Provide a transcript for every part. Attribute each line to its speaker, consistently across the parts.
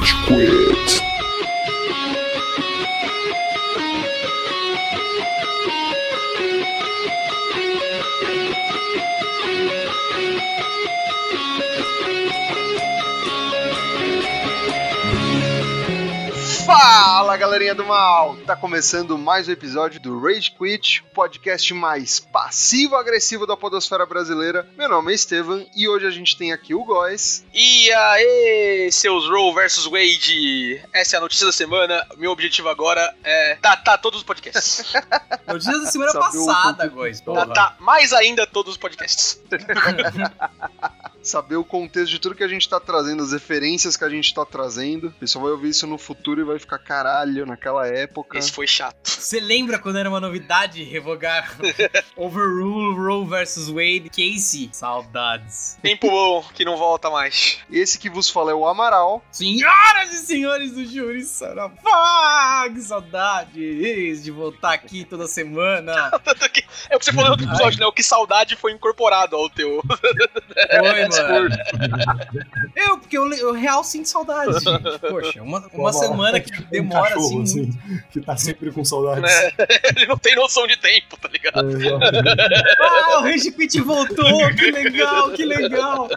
Speaker 1: Quit.
Speaker 2: Galerinha do mal! Tá começando mais um episódio do Rage Quit, o podcast mais passivo-agressivo da podosfera brasileira. Meu nome é Estevam e hoje a gente tem aqui o Góis.
Speaker 3: E aí, seus Roe versus Wade? Essa é a notícia da semana. Meu objetivo agora é datar todos os podcasts.
Speaker 4: Notícia da semana passada. Góis.
Speaker 3: datar mais ainda todos os podcasts.
Speaker 2: Saber o contexto de tudo que a gente tá trazendo, as referências que a gente tá trazendo. O pessoal vai ouvir isso no futuro e vai ficar caralho naquela época.
Speaker 3: Esse foi chato.
Speaker 4: Você lembra quando era uma novidade revogar Overrule Roe vs Wade Casey? Saudades.
Speaker 3: Tempo bom que não volta mais.
Speaker 2: Esse que vos fala é o Amaral.
Speaker 4: Senhoras e senhores do júri Sarafá, que saudades de voltar aqui toda semana.
Speaker 3: É o que você falou no outro episódio, né? O que saudade foi incorporado ao teu.
Speaker 4: Oi, mano. Eu, porque eu, eu real sinto saudade. gente. Poxa, uma, uma semana que
Speaker 5: Um
Speaker 4: demora
Speaker 5: cachorro,
Speaker 4: assim muito.
Speaker 5: que tá sempre com saudades.
Speaker 3: né? Ele não tem noção de tempo, tá ligado?
Speaker 5: É.
Speaker 4: Ah, o Rage Quit voltou, que legal, que legal.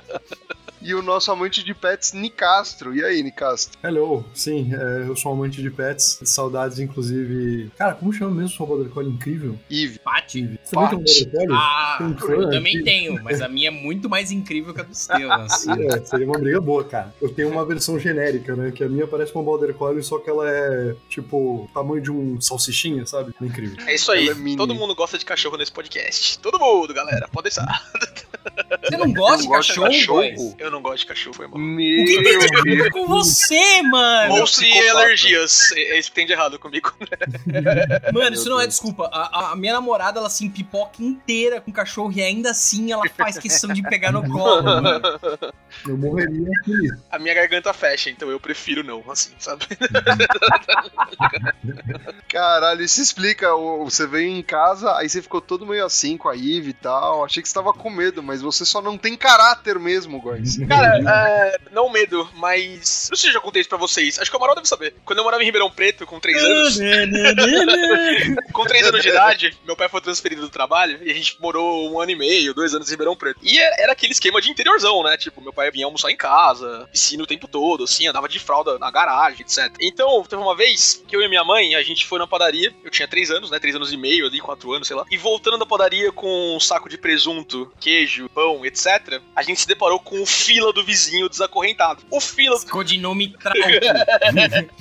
Speaker 2: E o nosso amante de pets, Nicastro. E aí, Nicastro?
Speaker 5: Hello, sim, é, eu sou um amante de pets, saudades inclusive. Cara, como chama mesmo sua border collie incrível?
Speaker 2: Eve.
Speaker 4: Pati.
Speaker 5: Você também tem um
Speaker 2: Pat.
Speaker 5: border?
Speaker 4: Ah,
Speaker 5: Tem um fã
Speaker 4: eu também
Speaker 5: aqui?
Speaker 4: tenho, mas a minha é muito mais incrível que a do Estevam. assim.
Speaker 5: É, seria uma briga boa, cara. Eu tenho uma versão genérica, né? Que a minha parece uma border collie, só que ela é tipo tamanho de um salsichinha, sabe? Incrível.
Speaker 3: É isso aí.
Speaker 2: É.
Speaker 3: Todo mundo gosta de cachorro nesse podcast. Todo mundo, galera. Pode deixar.
Speaker 4: Você não gosta de cachorro,
Speaker 2: cachorro?
Speaker 3: Eu não gosto de cachorro, foi mal.
Speaker 2: Meu
Speaker 4: O que tem de errado com você, mano?
Speaker 3: Ou se
Speaker 2: psicopata.
Speaker 3: alergias. É isso que tem de errado comigo.
Speaker 4: Mano, isso não é desculpa. A, a minha namorada, ela se pipoca inteira com cachorro e ainda assim ela faz questão de pegar no colo, mano.
Speaker 5: Eu morreria feliz.
Speaker 3: A minha garganta fecha, então eu prefiro não, assim, sabe?
Speaker 2: Caralho, isso explica. Você veio em casa, aí você ficou todo meio assim com a Eve e tal. Achei que você tava com medo, mas você só não tem caráter mesmo, Góis.
Speaker 3: Cara, é, não medo, mas. Não sei se eu já contei isso pra vocês. Acho que o Amaral deve saber. Quando eu morava em Ribeirão Preto, com 3 anos, com 3 anos de idade, meu pai foi transferido do trabalho e a gente morou um ano e meio, dois anos em Ribeirão Preto. E era, era aquele esquema de interiorzão, né? Tipo, meu pai vinha almoçar em casa, piscina o tempo todo, assim, andava de fralda na garagem, etc. Então, teve uma vez que eu e minha mãe, a gente foi na padaria, eu tinha 3 anos, né? 3 anos e meio ali, 4 anos, sei lá. E voltando da padaria com um saco de presunto, queijo, pão, etc., a gente se deparou com o fila do vizinho desacorrentado. O fila
Speaker 4: Codinome Trauco.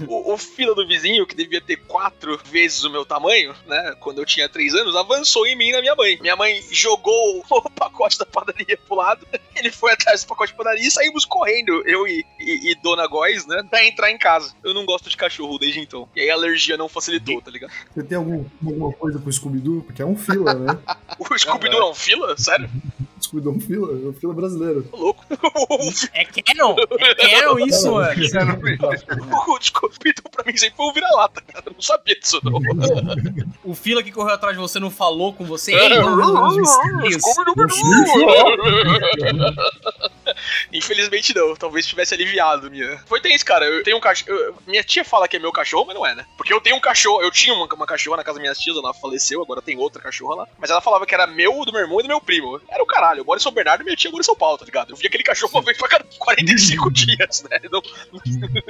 Speaker 3: o, o fila do vizinho, que devia ter quatro vezes o meu tamanho, né? Quando eu tinha três anos, avançou em mim e na minha mãe. Minha mãe jogou o pacote da padaria pro lado. Ele foi atrás do pacote de padaria e saímos correndo, eu e, e- e Dona Góis, né? Pra entrar em casa. Eu não gosto de cachorro desde então. E aí a alergia não facilitou, tá ligado?
Speaker 5: Você tem algum, alguma coisa com o Scooby-Doo? Porque é um fila, né?
Speaker 3: O Scooby-Doo é um fila? Sério?
Speaker 5: Scooby-Doo é um fila, é um fila brasileiro.
Speaker 3: Tô louco.
Speaker 4: É Canon? É Canon isso, mano?
Speaker 3: o Scooby-Doo pra mim sempre foi um vira-lata, cara. Eu não sabia disso, não.
Speaker 4: O fila que correu atrás de você não falou com você? Ei, vamos nos mistérios.
Speaker 3: Infelizmente não, talvez tivesse aliviado minha. Foi tenso, cara. Eu tenho um cachorro. Minha tia fala que é meu cachorro, mas não é, né? Porque eu tenho um cachorro. Eu tinha uma, uma cachorra na casa das minhas tias, ela faleceu, agora tem outra cachorra lá. Mas ela falava que era meu, do meu irmão e do meu primo. Era o caralho. Eu moro em São Bernardo e minha tia mora em São Paulo, tá ligado? Eu vi aquele cachorro uma vez pra cada 45 dias, né? Não-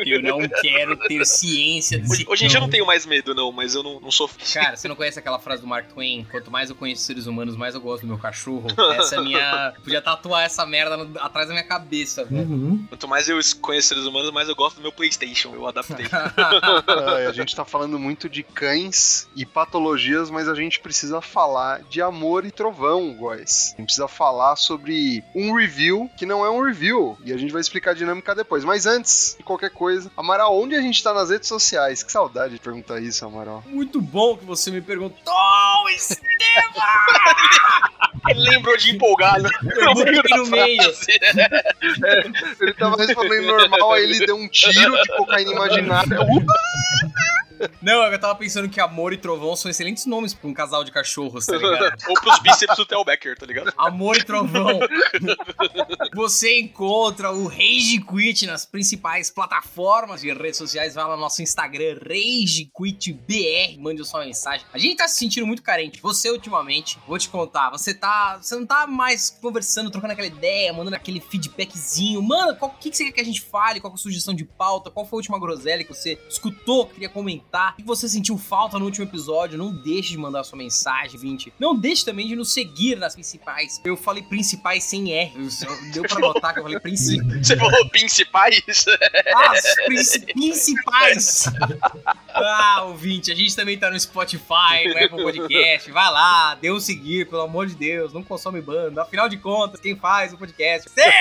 Speaker 4: Eu não quero ter ciência desse
Speaker 3: hoje, hoje em dia eu não tenho mais medo, não, mas eu não, não sou.
Speaker 4: Cara, você não conhece aquela frase do Mark Twain? Quanto mais eu conheço seres humanos, mais eu gosto do meu cachorro. Essa é minha. Eu podia tatuar essa merda no- atrás da minha cabeça, velho.
Speaker 5: Uhum.
Speaker 3: Quanto mais eu conheço seres humanos, mais eu gosto do meu PlayStation. Eu adaptei.
Speaker 2: Ai, a gente tá falando muito de cães e patologias, mas a gente precisa falar de amor e trovão, Góis. A gente precisa falar sobre um review que não é um review. E a gente vai explicar a dinâmica depois. Mas antes de qualquer coisa, Amaral, onde a gente tá nas redes sociais? Que saudade de perguntar isso, Amaral.
Speaker 4: Muito bom que você me perguntou, Estevam!
Speaker 3: Ele lembrou de empolgado.
Speaker 4: Eu buguei no meio.
Speaker 2: Ele tava respondendo normal, aí ele deu um tiro de cocaína imaginária. Upa!
Speaker 4: Não, eu tava pensando que Amor e Trovão são excelentes nomes pra um casal de cachorros, tá ligado?
Speaker 3: Ou pros bíceps do Theo Becker, tá ligado?
Speaker 4: Amor e Trovão. Você encontra o Rage Quit nas principais plataformas de redes sociais. Vai lá no nosso Instagram, RageQuitBR. Mande sua mensagem. A gente tá se sentindo muito carente. Você, ultimamente, vou te contar, você tá. Você não tá mais conversando, trocando aquela ideia, mandando aquele feedbackzinho. Mano, o que, que você quer que a gente fale? Qual é a sugestão de pauta? Qual foi a última groselha que você escutou, queria comentar? O que você sentiu falta no último episódio? Não deixe de mandar sua mensagem, 20. Não deixe também de nos seguir nas principais. Eu falei principais sem R. Deu pra notar que eu falei principais.
Speaker 3: Você falou principais?
Speaker 4: Ah, principais. Ah, ouvinte, a gente também tá no Spotify, no Apple Podcast. Vai lá, dê um seguir, pelo amor de Deus. Não consome banda. Afinal de contas, quem faz o podcast? Você!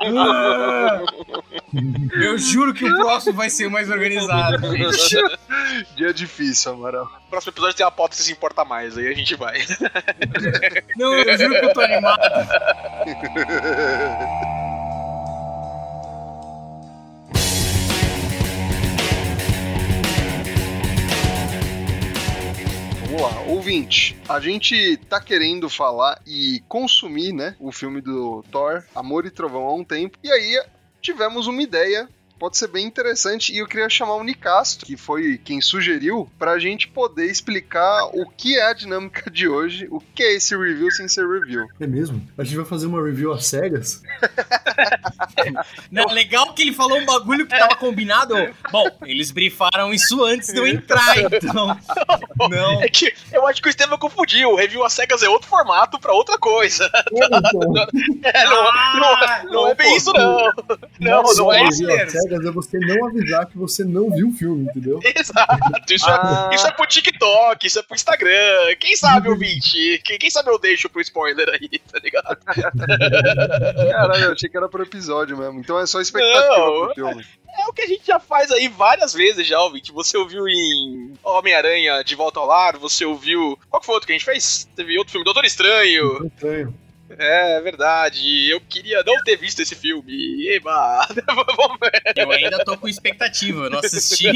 Speaker 4: Ah! Eu juro que o próximo vai ser mais organizado, gente.
Speaker 2: Dia difícil, Amaral.
Speaker 3: Próximo episódio tem a pauta que se importa mais, aí a gente vai.
Speaker 4: Não, eu juro que eu tô animado.
Speaker 2: Vamos lá, ouvinte. A gente tá querendo falar e consumir, né, o filme do Thor, Amor e Trovão há um tempo. E aí tivemos uma ideia pode ser bem interessante. E eu queria chamar o Nicastro, que foi quem sugeriu, pra gente poder explicar o que é a dinâmica de hoje, o que é esse review sem ser review.
Speaker 5: É mesmo? A gente vai fazer uma review às cegas?
Speaker 4: Não, legal que ele falou um bagulho que tava combinado. Bom, eles brifaram isso antes de eu entrar, então. Não.
Speaker 3: É que eu acho que o Estevam confundiu. O review às cegas é outro formato pra outra coisa. É, não,
Speaker 4: Ah,
Speaker 3: não, não é bem isso, não. Não, não é isso.
Speaker 5: Cegas é você não avisar que você não viu o filme, entendeu?
Speaker 3: Exato. Isso,
Speaker 2: Ah.
Speaker 3: é, isso é pro TikTok, isso é pro Instagram. Quem sabe, ouvinte? Quem, quem sabe eu deixo pro spoiler aí, tá ligado?
Speaker 2: Caralho, eu achei que era pro episódio mesmo. Então é só expectativa
Speaker 3: Não,
Speaker 2: pro filme.
Speaker 3: É o que a gente já faz aí várias vezes já, ouvinte. Você ouviu em Homem-Aranha de Volta ao Lar, você ouviu. Qual que foi outro que a gente fez? Teve outro filme, Doutor Estranho.
Speaker 5: Estranho.
Speaker 3: É verdade. Eu queria não ter visto esse filme. Eba! Vamos ver.
Speaker 4: Eu ainda tô com expectativa, eu não assisti.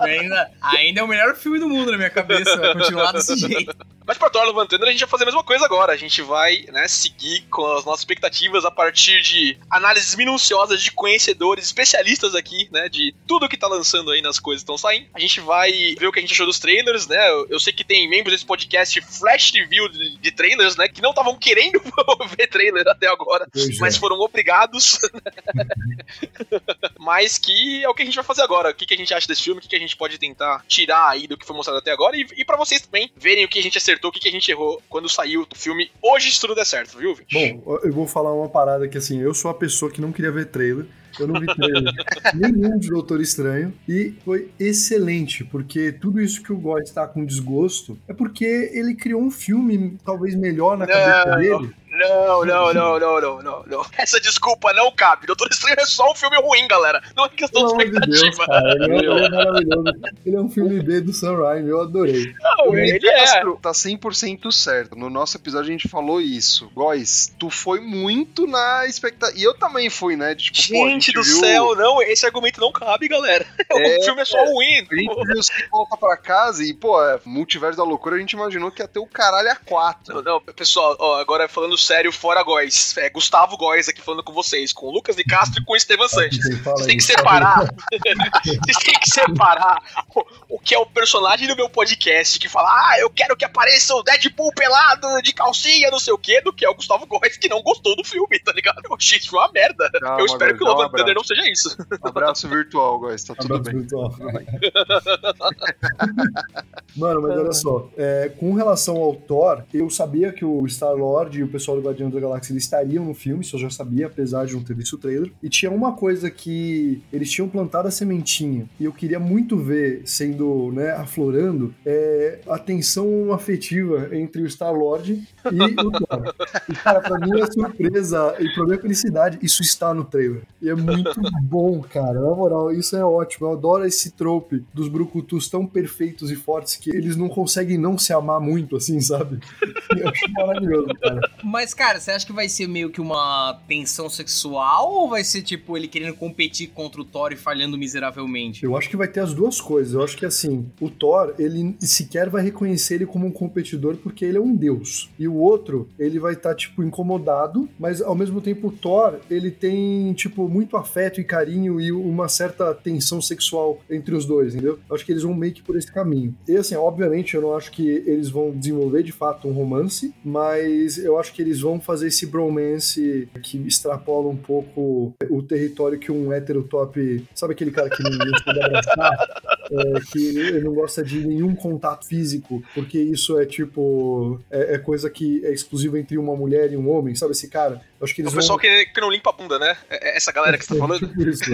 Speaker 4: Ainda, ainda é o melhor filme do mundo na minha cabeça, vai continuar desse jeito.
Speaker 3: Mas pra Thor Love and Thunder a gente vai fazer a mesma coisa agora. A gente vai, né, seguir com as nossas expectativas a partir de análises minuciosas de conhecedores, especialistas aqui, né, de tudo que tá lançando aí nas coisas que estão saindo. A gente vai ver o que a gente achou dos trailers, né? Eu, eu sei que tem membros desse podcast flash review de, de trailers, né, que não estavam querendo ver trailer até agora,
Speaker 5: Pois é.
Speaker 3: mas foram obrigados. mas que é o que a gente vai fazer agora. O que, que a gente acha desse filme, o que, que a gente pode tentar tirar aí do que foi mostrado até agora e, e para vocês também verem o que a gente acertou, o que, que a gente errou quando saiu o filme. Hoje, se tudo der certo, viu, Vinte?
Speaker 5: Bom, eu vou falar uma parada que assim, eu sou a pessoa que não queria ver trailer. Eu não vi trailer nenhum de Doutor Estranho e foi excelente, porque tudo isso que o Góis está com desgosto é porque ele criou um filme talvez melhor na cabeça
Speaker 3: Não,
Speaker 5: dele.
Speaker 3: Não, não, não, não, não, não, não. Essa desculpa não cabe. Doutor Estranho é só um filme ruim, galera. Não é questão
Speaker 5: Pelo
Speaker 3: de
Speaker 5: de Deus,
Speaker 3: expectativa.
Speaker 5: cara, ele é, é maravilhoso. Ele é um filme B do Sam Raimi, eu adorei.
Speaker 3: Não,
Speaker 2: O
Speaker 3: ele é.
Speaker 2: Nicastro tá 100% certo. No nosso episódio a gente falou isso. Góis, tu foi muito na expectativa. E eu também fui, né? De, tipo, pô, a
Speaker 3: Gente
Speaker 2: gente
Speaker 3: do
Speaker 2: viu-
Speaker 3: céu, não, esse argumento não cabe, galera.
Speaker 2: É,
Speaker 3: o filme é só ruim.
Speaker 2: A gente viu sem volta pra casa e, pô, é, multiverso da loucura, a gente imaginou que ia ter o caralho a quatro.
Speaker 3: Não, não, pessoal, ó, agora falando sério, fora Góis. É Gustavo Góis aqui falando com vocês, com o Lucas de Castro e com o Estevam Sanches. Vocês têm que
Speaker 5: isso,
Speaker 3: separar. Vocês têm que separar o, o que é o personagem do meu podcast que fala, ah, eu quero que apareça o Deadpool pelado de calcinha, não sei o quê, do que é o Gustavo Góes que não gostou do filme, tá ligado? O X foi uma merda.
Speaker 2: Calma,
Speaker 3: eu espero que o and Thunder
Speaker 2: abraço.
Speaker 3: não seja isso.
Speaker 2: Abraço virtual, Góis, tá tudo
Speaker 5: Abraço
Speaker 2: bem.
Speaker 5: virtual. Mano, mas olha só, é, com relação ao Thor, eu sabia que o Star-Lord e o pessoal do Guardião da Galáxia eles estariam no filme, isso eu já sabia, apesar de não ter visto o trailer. E tinha uma coisa que eles tinham plantado a sementinha, e eu queria muito ver sendo sendo né, aflorando é a tensão afetiva entre o Star-Lord e o Thor. E, cara, pra mim é surpresa e pra minha felicidade, isso está no trailer. E é muito bom, cara. Na moral, isso é ótimo. Eu adoro esse trope dos brucutus tão perfeitos e fortes que eles não conseguem não se amar muito, assim, sabe? Eu acho maravilhoso, cara.
Speaker 4: Mas, cara, você acha que vai ser meio que uma tensão sexual ou vai ser, tipo, ele querendo competir contra o Thor e falhando miseravelmente?
Speaker 5: Eu acho que vai ter as duas coisas. Eu acho que, assim, o Thor, ele sequer vai reconhecer ele como um competidor porque ele é um deus. E o outro, ele vai estar, tá, tipo, incomodado, mas ao mesmo tempo o Thor, ele tem, tipo, muito afeto e carinho e uma certa tensão sexual entre os dois, entendeu? Eu acho que eles vão meio que por esse caminho. E, assim, obviamente, eu não acho que eles vão desenvolver de fato um romance, mas eu acho que eles vão fazer esse bromance que extrapola um pouco o território que um hétero top. Sabe aquele cara que não gosta de abraçar? É, que não gosta de nenhum contato físico, porque isso é tipo. É, é, coisa que é exclusiva entre uma mulher e um homem, sabe esse cara?
Speaker 3: Eu acho que eles o pessoal que, que não limpa a bunda, né? É, é essa galera que você tá falando? Tipo isso.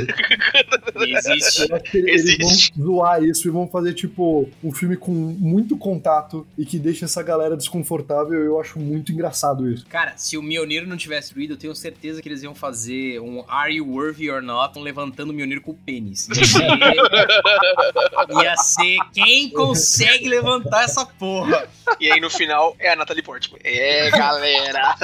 Speaker 4: Existe.
Speaker 5: Eu acho que eles Existe. vão zoar isso e vão fazer, tipo, um filme com muito contato e que deixa essa galera desconfortável. Eu acho muito engraçado isso.
Speaker 4: Cara, se o Mionir não tivesse ruído, eu tenho certeza que eles iam fazer um Are You Worthy or Not, um levantando o Mionir com o pênis. Ia ser, ia ser quem consegue levantar essa porra.
Speaker 3: E aí no final é a Natalie Portman. É, galera.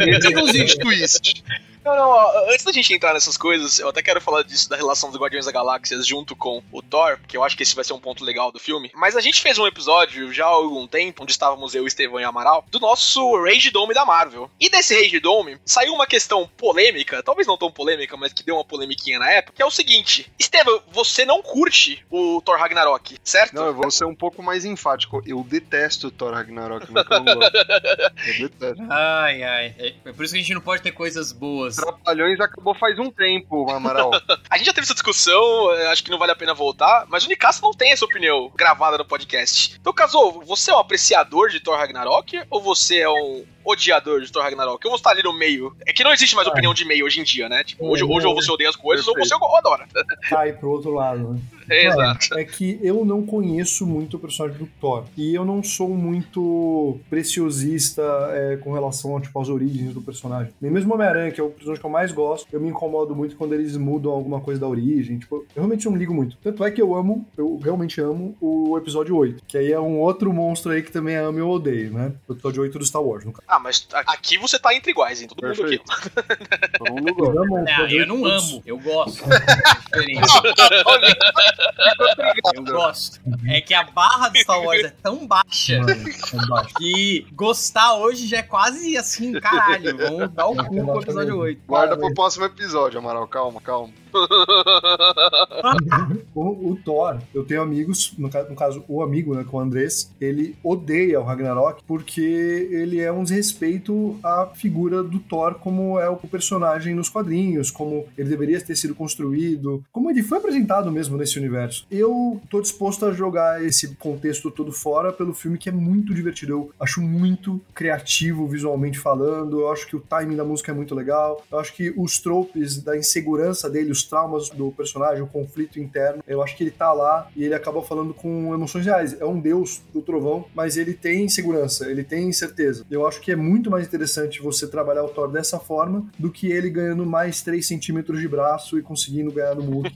Speaker 2: É, twist.
Speaker 3: Não, não, ó, antes da gente entrar nessas coisas, eu até quero falar disso da relação dos Guardiões da Galáxia junto com o Thor, porque eu acho que esse vai ser um ponto legal do filme. Mas a gente fez um episódio já há algum tempo, onde estávamos eu, Estevão e Amaral, do nosso Rage Dome da Marvel. E desse Rage Dome saiu uma questão polêmica, talvez não tão polêmica, mas que deu uma polemiquinha na época, que é o seguinte: Estevão, você não curte o Thor Ragnarok, certo?
Speaker 2: Não, eu vou ser um pouco mais enfático. Eu detesto o Thor Ragnarok, não eu
Speaker 4: detesto. Ai, ai. É por isso que a gente não pode ter coisas boas.
Speaker 2: Trapalhões acabou faz um tempo, Amaral.
Speaker 3: a gente já teve essa discussão, acho que não vale a pena voltar, mas o Nicasso não tem essa opinião gravada no podcast. Então, Caso, você é um apreciador de Thor Ragnarok ou você é um odiador de Thor Ragnarok? Eu vou estar ali no meio. É que não existe mais opinião de meio hoje em dia, né? Tipo, hoje, hoje ou você odeia as coisas Perfeito. ou você adora.
Speaker 5: Cai pro outro lado, né?
Speaker 3: É, exato.
Speaker 5: É que eu não conheço muito o personagem do Thor. E eu não sou muito preciosista é, com relação tipo, às origens do personagem. Nem mesmo Homem-Aranha, que é o personagem que eu mais gosto, eu me incomodo muito quando eles mudam alguma coisa da origem. Tipo, eu realmente não ligo muito. Tanto é que eu amo, eu realmente amo o episódio 8. Que aí é um outro monstro aí que também ama e eu odeio, né? O episódio 8 do Star Wars, no caso.
Speaker 3: Ah, mas aqui você tá entre iguais, hein? Todo Perfeito. mundo aqui.
Speaker 4: Todo mundo gosta. Não, eu não amo, eu gosto. Eu gosto. É que a barra do Star Wars é tão baixa Mano, que gostar hoje já é quase assim, caralho. Vamos dar o cu pro episódio 8.
Speaker 2: Guarda pro próximo episódio, Amaral. Calma, calma.
Speaker 5: o, o, Thor, eu tenho amigos, no, no, caso, o amigo, né, com o Andrés, ele odeia o Ragnarok porque ele é um desrespeito à figura do Thor como é o personagem nos quadrinhos, como ele deveria ter sido construído, como ele foi apresentado mesmo nesse universo. Eu tô disposto a jogar esse contexto todo fora pelo filme que é muito divertido. Eu acho muito criativo visualmente falando, eu acho que o timing da música é muito legal, eu acho que os tropes da insegurança dele, os traumas do personagem, o conflito interno. Eu acho que ele tá lá e ele acaba falando com emoções reais. É um deus do trovão, mas ele tem segurança, ele tem certeza. Eu acho que é muito mais interessante você trabalhar o Thor dessa forma do que ele ganhando mais 3 centímetros de braço e conseguindo ganhar no Hulk.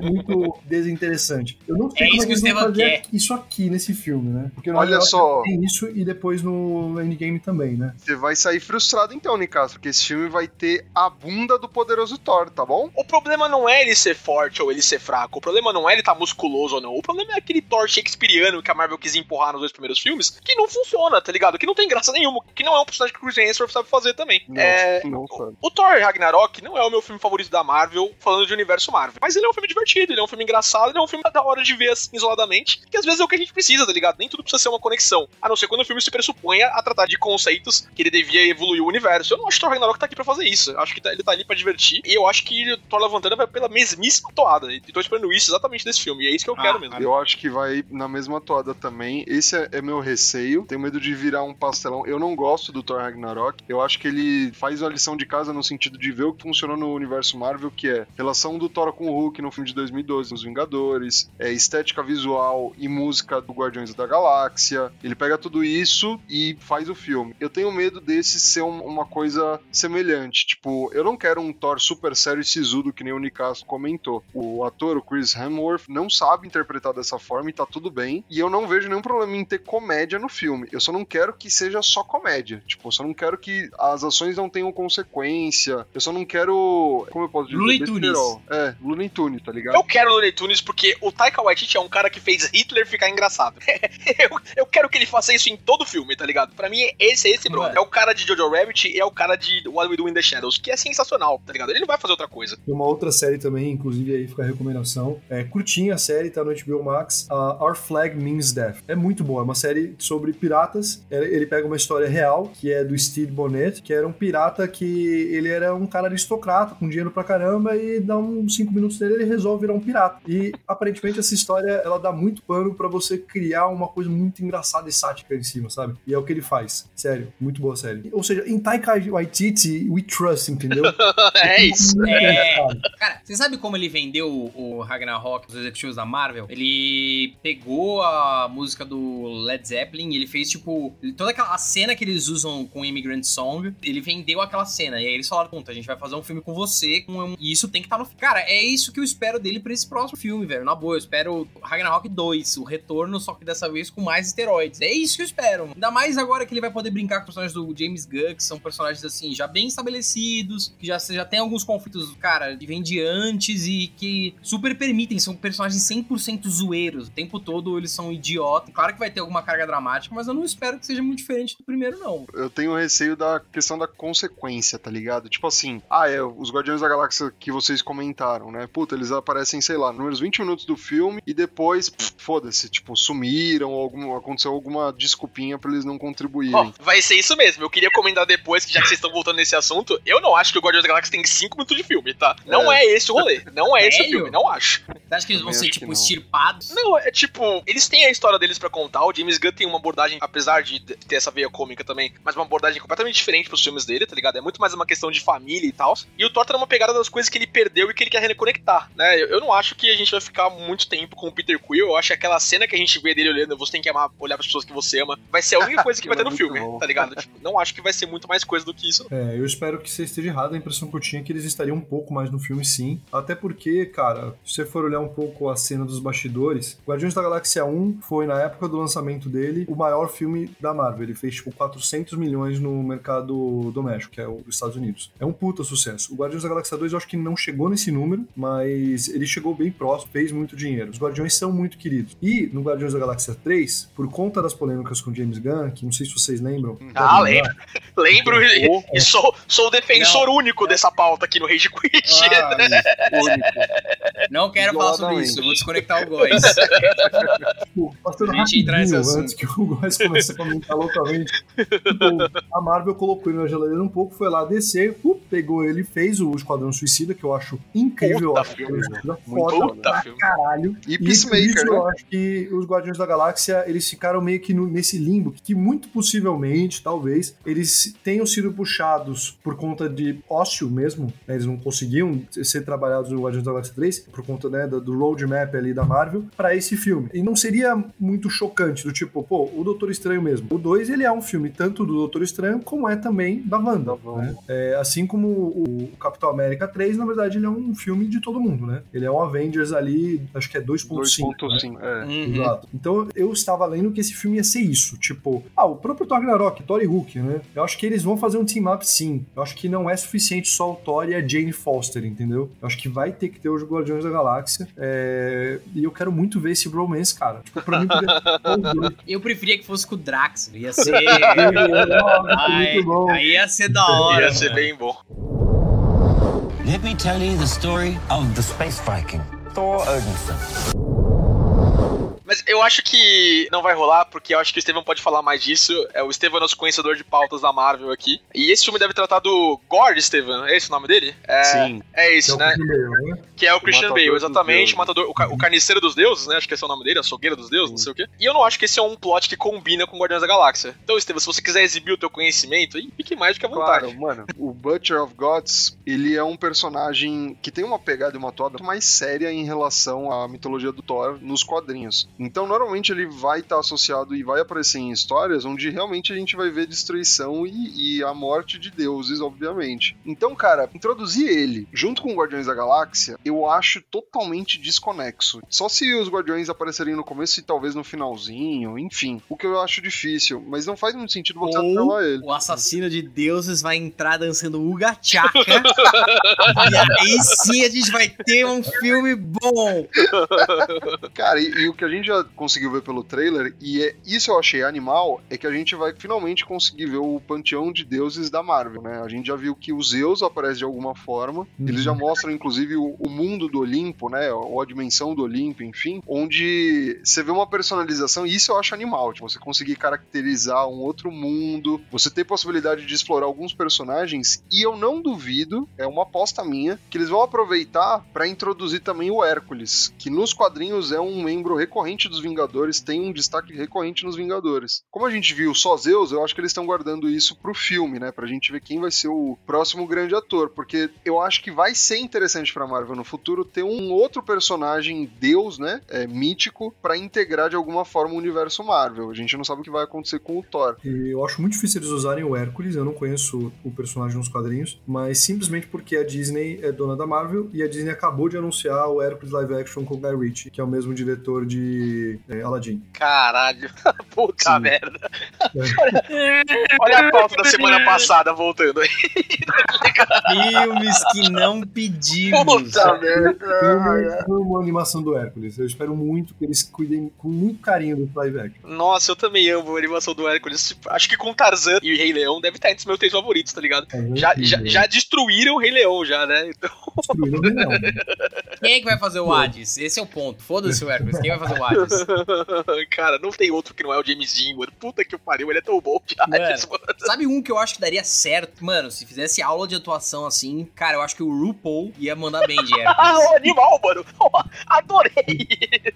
Speaker 5: muito desinteressante. Eu não sei
Speaker 4: é como isso que
Speaker 5: fazer
Speaker 4: quer.
Speaker 5: isso aqui nesse filme, né?
Speaker 2: Porque Olha só.
Speaker 5: tem isso e depois no Endgame também, né?
Speaker 2: Você vai sair frustrado então, Nicasso, porque esse filme vai ter a bunda do poderoso Thor, tá bom?
Speaker 3: O problema não é ele ser forte ou ele ser fraco. O problema não é ele estar tá musculoso ou não. O problema é aquele Thor shakespeariano que a Marvel quis empurrar nos dois primeiros filmes, que não funciona, tá ligado? Que não tem graça nenhuma. Que não é um personagem que o Chris Hemsworth sabe fazer também. Não, é... não o, o Thor Ragnarok não é o meu filme favorito da Marvel, falando de universo Marvel. Mas ele é um filme divertido, ele é um filme engraçado, ele é um filme da hora de ver assim, isoladamente. Que às vezes é o que a gente precisa, tá ligado? Nem tudo precisa ser uma conexão. A não ser quando o filme se pressuponha a tratar de conceitos que ele devia evoluir o universo. Eu não acho que o Thor Ragnarok tá aqui pra fazer isso. Eu acho que tá, ele tá ali pra divertir. E eu acho que o Thor Levantando vai pela mesmíssima toada. E tô esperando isso exatamente desse filme. E é isso que eu ah, quero mesmo.
Speaker 2: Eu acho que vai na mesma toada também. Esse é, é, meu receio. Tenho medo de virar um pastelão. Eu não gosto do Thor Ragnarok. Eu acho que ele faz a lição de casa no sentido de ver o que funcionou no universo Marvel, que é relação do Thor com o Hulk no filme de 2012, Os Vingadores, é, estética visual e música do Guardiões da Galáxia. Ele pega tudo isso e faz o filme. Eu tenho medo desse ser um, uma coisa semelhante. Tipo, eu não quero um Thor super sério e sisudo, que nem o Nicasso comentou. O ator, o Chris Hemsworth, não sabe interpretar dessa forma e tá tudo bem. E eu não vejo nenhum problema em ter comédia no filme. Eu só não quero que seja só comédia. Tipo, eu só não quero que as ações não tenham consequência. Eu só não quero. Como eu posso dizer?
Speaker 4: Looney Tunes.
Speaker 2: É, Looney Tunes, tá ligado?
Speaker 3: Eu quero Looney Tunes porque o Taika Waititi é um cara que fez Hitler ficar engraçado. eu, eu quero que ele faça isso em todo filme, tá ligado? Pra mim, esse é esse, bro.
Speaker 4: Ué.
Speaker 3: É o cara de Jojo Rabbit e é o cara de What We Do in the Shadows, que é sensacional, tá ligado? Ele não vai fazer outra coisa.
Speaker 5: Tem uma outra série também, inclusive aí fica a recomendação. É curtinha a série, tá no HBO Max. a Our Flag Means Death. É muito boa, é uma série sobre piratas. Ele pega uma história real, que é do Steve Bonnet, que era um pirata que ele era um cara aristocrata, com dinheiro pra caramba, e dá uns 5 minutos dele ele resolve virar um pirata. E aparentemente essa história ela dá muito pano pra você criar uma coisa muito engraçada e sática em cima, sabe? E é o que ele faz. Sério, muito boa série. Ou seja, em Taika Waititi, we trust, entendeu?
Speaker 3: é isso.
Speaker 4: É. Cara, você sabe como ele vendeu o Ragnarok, os executivos da Marvel? Ele pegou a música do Led Zeppelin e ele fez, tipo, toda aquela a cena que eles usam com Immigrant Song, ele vendeu aquela cena. E aí eles falaram, puta, a gente vai fazer um filme com você, com um... e isso tem que estar no filme. Cara, é isso que eu espero dele pra esse próximo filme, velho. Na boa, eu espero Ragnarok 2, o retorno, só que dessa vez com mais esteroides. É isso que eu espero. Ainda mais agora que ele vai poder brincar com os personagens do James Gunn, que são personagens, assim, já bem estabelecidos, que já, já tem alguns conflitos, cara, que vem de antes e que super permitem, são personagens 100% zoeiros. O tempo todo eles são idiotas. Claro que vai ter alguma carga dramática, mas eu não espero que seja muito diferente do primeiro, não.
Speaker 2: eu tenho receio da questão da consequência, tá ligado? Tipo assim, ah, é, os Guardiões da Galáxia que vocês comentaram, né? Puta, eles aparecem, sei lá, nos primeiros 20 minutos do filme e depois, pff, foda-se, tipo, sumiram algum, aconteceu alguma desculpinha pra eles não contribuírem.
Speaker 3: Ó, vai ser isso mesmo. Eu queria comentar depois, que já que vocês estão voltando nesse assunto, eu não acho que o Guardiões da Galáxia tem 5 minutos de filme, tá? Não é, esse o rolê. Não é esse o filme, não acho.
Speaker 4: Você acha que eles vão ser, tipo,
Speaker 2: não.
Speaker 4: extirpados?
Speaker 3: Não, é tipo, eles têm a história deles pra contar. O James Gunn tem uma abordagem, apesar de ter essa veia cômica também, mas uma abordagem completamente diferente pros filmes dele, tá ligado? É muito mais uma questão de família e tal. E o Thor tá numa pegada das coisas que ele perdeu e que ele quer reconectar, né? Eu, eu não acho que a gente vai ficar muito tempo com o Peter Quill. Eu acho que aquela cena que a gente vê dele olhando, você tem que amar, olhar pras pessoas que você ama, vai ser a única coisa que vai ter no
Speaker 2: é
Speaker 3: filme,
Speaker 2: muito bom.
Speaker 3: tá ligado? Tipo, não acho que vai ser muito mais coisa do que isso.
Speaker 5: É, eu espero que você esteja errado. A impressão que eu tinha é que eles estariam um pouco mais no filme, sim. Até porque, cara, se você for olhar um pouco a cena dos bastidores, Guardiões da Galáxia 1 foi, na época do lançamento dele, o maior filme da Marvel. Ele fez, tipo, 400 milhões no mercado doméstico, que é o dos Estados Unidos. É um puta sucesso. O Guardiões da Galáxia 2 eu acho que não chegou nesse número, mas ele chegou bem próximo, fez muito dinheiro. Os Guardiões são muito queridos. E no Guardiões da Galáxia 3, por conta das polêmicas com James Gunn, que não sei se vocês lembram.
Speaker 3: Ah, lembro. Lembro e, e sou, sou o defensor único dessa pauta aqui no Rage Quit.
Speaker 5: Ah,
Speaker 2: Único.
Speaker 4: Não quero falar sobre isso, eu vou desconectar o Góis.
Speaker 5: Tipo, passando
Speaker 4: A gente entra nesse
Speaker 5: rapidinho, antes que o Góis comece a comentar loucamente. Tipo, a Marvel colocou ele na geladeira um pouco, foi lá descer, uh, pegou ele, fez o Esquadrão Suicida, que eu acho incrível.
Speaker 3: Puta
Speaker 5: acho
Speaker 3: filme,
Speaker 5: é coisa
Speaker 2: Muito
Speaker 5: foda
Speaker 3: puta
Speaker 5: pra
Speaker 3: filme.
Speaker 5: caralho.
Speaker 2: E
Speaker 5: por
Speaker 2: Peacemaker,
Speaker 5: isso
Speaker 2: né?
Speaker 5: eu acho que os Guardiões da Galáxia, eles ficaram meio que no- nesse limbo, que muito possivelmente, talvez, eles tenham sido puxados por conta de ócio mesmo, né? eles não conseguiam ser trabalhados no Guardiões da Galáxia 3, por conta né, do roadmap ali da Marvel, pra esse filme. E não seria muito chocante, do tipo, pô, o Doutor Estranho mesmo. O 2, ele é um filme tanto do Doutor Estranho, como é também da Wanda. né? É, assim como o Capitão América 3, na verdade, ele é um filme de todo mundo, né? Ele é um Avengers ali, acho que é 2.5. né?
Speaker 2: 2.5, é.
Speaker 4: Uhum.
Speaker 5: Exato. Então eu estava lendo que esse filme ia ser isso. Tipo, ah, o próprio Thor Ragnarok, Thor e Hulk, né? Eu acho que eles vão fazer um team-up sim. Eu acho que não é suficiente só o Thor e a Jane Foster, entendeu? Eu acho que vai ter que ter os Guardiões da Galáxia. É, E eu quero muito ver esse bromance, cara. Tipo, pra mim ser os dois.
Speaker 4: Eu preferia que fosse com o Drax, ia ser... Ai, aí ia ser da hora,
Speaker 3: Ia ser bem bom.
Speaker 1: Let me tell you the story of the space Viking, Thor Odinson.
Speaker 3: Mas eu acho que não vai rolar, porque eu acho que o Estevam pode falar mais disso. É, o Estevam é nosso conhecedor de pautas da Marvel aqui. E esse filme deve tratar do Gore, Estevam. É esse o nome dele? É,
Speaker 2: Sim.
Speaker 3: É
Speaker 5: é o
Speaker 3: né?
Speaker 5: Bale, né?
Speaker 3: Que é o Christian Bale, exatamente. Matador, o, ca- o carniceiro dos deuses, né? Acho que esse é o nome dele, a sogueira dos deuses, não sei o quê. E eu não acho que esse é um plot que combina com Guardiões da Galáxia. Então, Estevam, se você quiser exibir o teu conhecimento aí, fique mais do que à vontade.
Speaker 2: Claro, mano, o Butcher of Gods, ele é um personagem que tem uma pegada e uma toada mais séria em relação à mitologia do Thor nos quadrinhos. Então, normalmente ele vai estar associado e vai aparecer em histórias onde realmente a gente vai ver destruição e, e a morte de deuses, obviamente. Então, cara, introduzir ele junto com Guardiões da Galáxia, eu acho totalmente desconexo. Só se os Guardiões aparecerem no começo e talvez no finalzinho, enfim. O que eu acho difícil, mas não faz muito sentido você atrelar ele.
Speaker 4: o assassino de deuses vai entrar dançando Uga Chaka. e aí sim a gente vai ter um filme bom.
Speaker 2: Cara, e, e o que a gente já conseguiu ver pelo trailer, e é, isso eu achei animal, é que a gente vai finalmente conseguir ver o panteão de deuses da Marvel, né? A gente já viu que o Zeus aparece de alguma forma, eles já mostram inclusive o, o mundo do Olimpo, né? Ou a dimensão do Olimpo, enfim, onde você vê uma personalização, e isso eu acho animal, tipo, você conseguir caracterizar um outro mundo, você ter possibilidade de explorar alguns personagens, e eu não duvido, é uma aposta minha, que eles vão aproveitar pra introduzir também o Hércules, que nos quadrinhos é um membro recorrente dos Vingadores, tem um destaque recorrente nos Vingadores. Como a gente viu só Zeus, eu acho que eles estão guardando isso pro filme, né, pra gente ver quem vai ser o próximo grande ator, porque eu acho que vai ser interessante pra Marvel no futuro ter um outro personagem deus, né, é, mítico, pra integrar de alguma forma o universo Marvel. A gente não sabe o que vai acontecer com o Thor.
Speaker 5: E eu acho muito difícil eles usarem o Hércules, eu não conheço o personagem nos quadrinhos, mas simplesmente porque a Disney é dona da Marvel e a Disney acabou de anunciar o Hércules live action com o Guy Ritchie, que é o mesmo diretor de é, Aladdin.
Speaker 3: Caralho. Puta
Speaker 5: Sim.
Speaker 3: merda. Olha a pauta da semana passada voltando aí.
Speaker 4: Filmes que não pedimos.
Speaker 3: Puta merda.
Speaker 5: Eu amo a animação do Hércules, eu espero muito que eles cuidem com muito carinho do live action.
Speaker 3: Nossa, eu também amo a animação do Hércules. Acho que com Tarzan e o Rei Leão deve estar entre os meus três favoritos, tá ligado?
Speaker 5: É
Speaker 3: Já, já, já destruíram o Rei Leão, já, né? Então,
Speaker 5: Destruíram o Leão.
Speaker 4: Quem é que vai fazer o Hades? Esse é o ponto. Foda-se o Hércules. Quem vai fazer o Hades?
Speaker 3: cara, não tem outro que não é o James Dean, mano. Puta que o pariu, ele é tão bom de Hades, mano.
Speaker 4: Sabe um que eu acho que daria certo? Mano, se fizesse aula de atuação assim, cara, eu acho que o RuPaul ia mandar bem de
Speaker 3: Ah, o animal, mano. Adorei.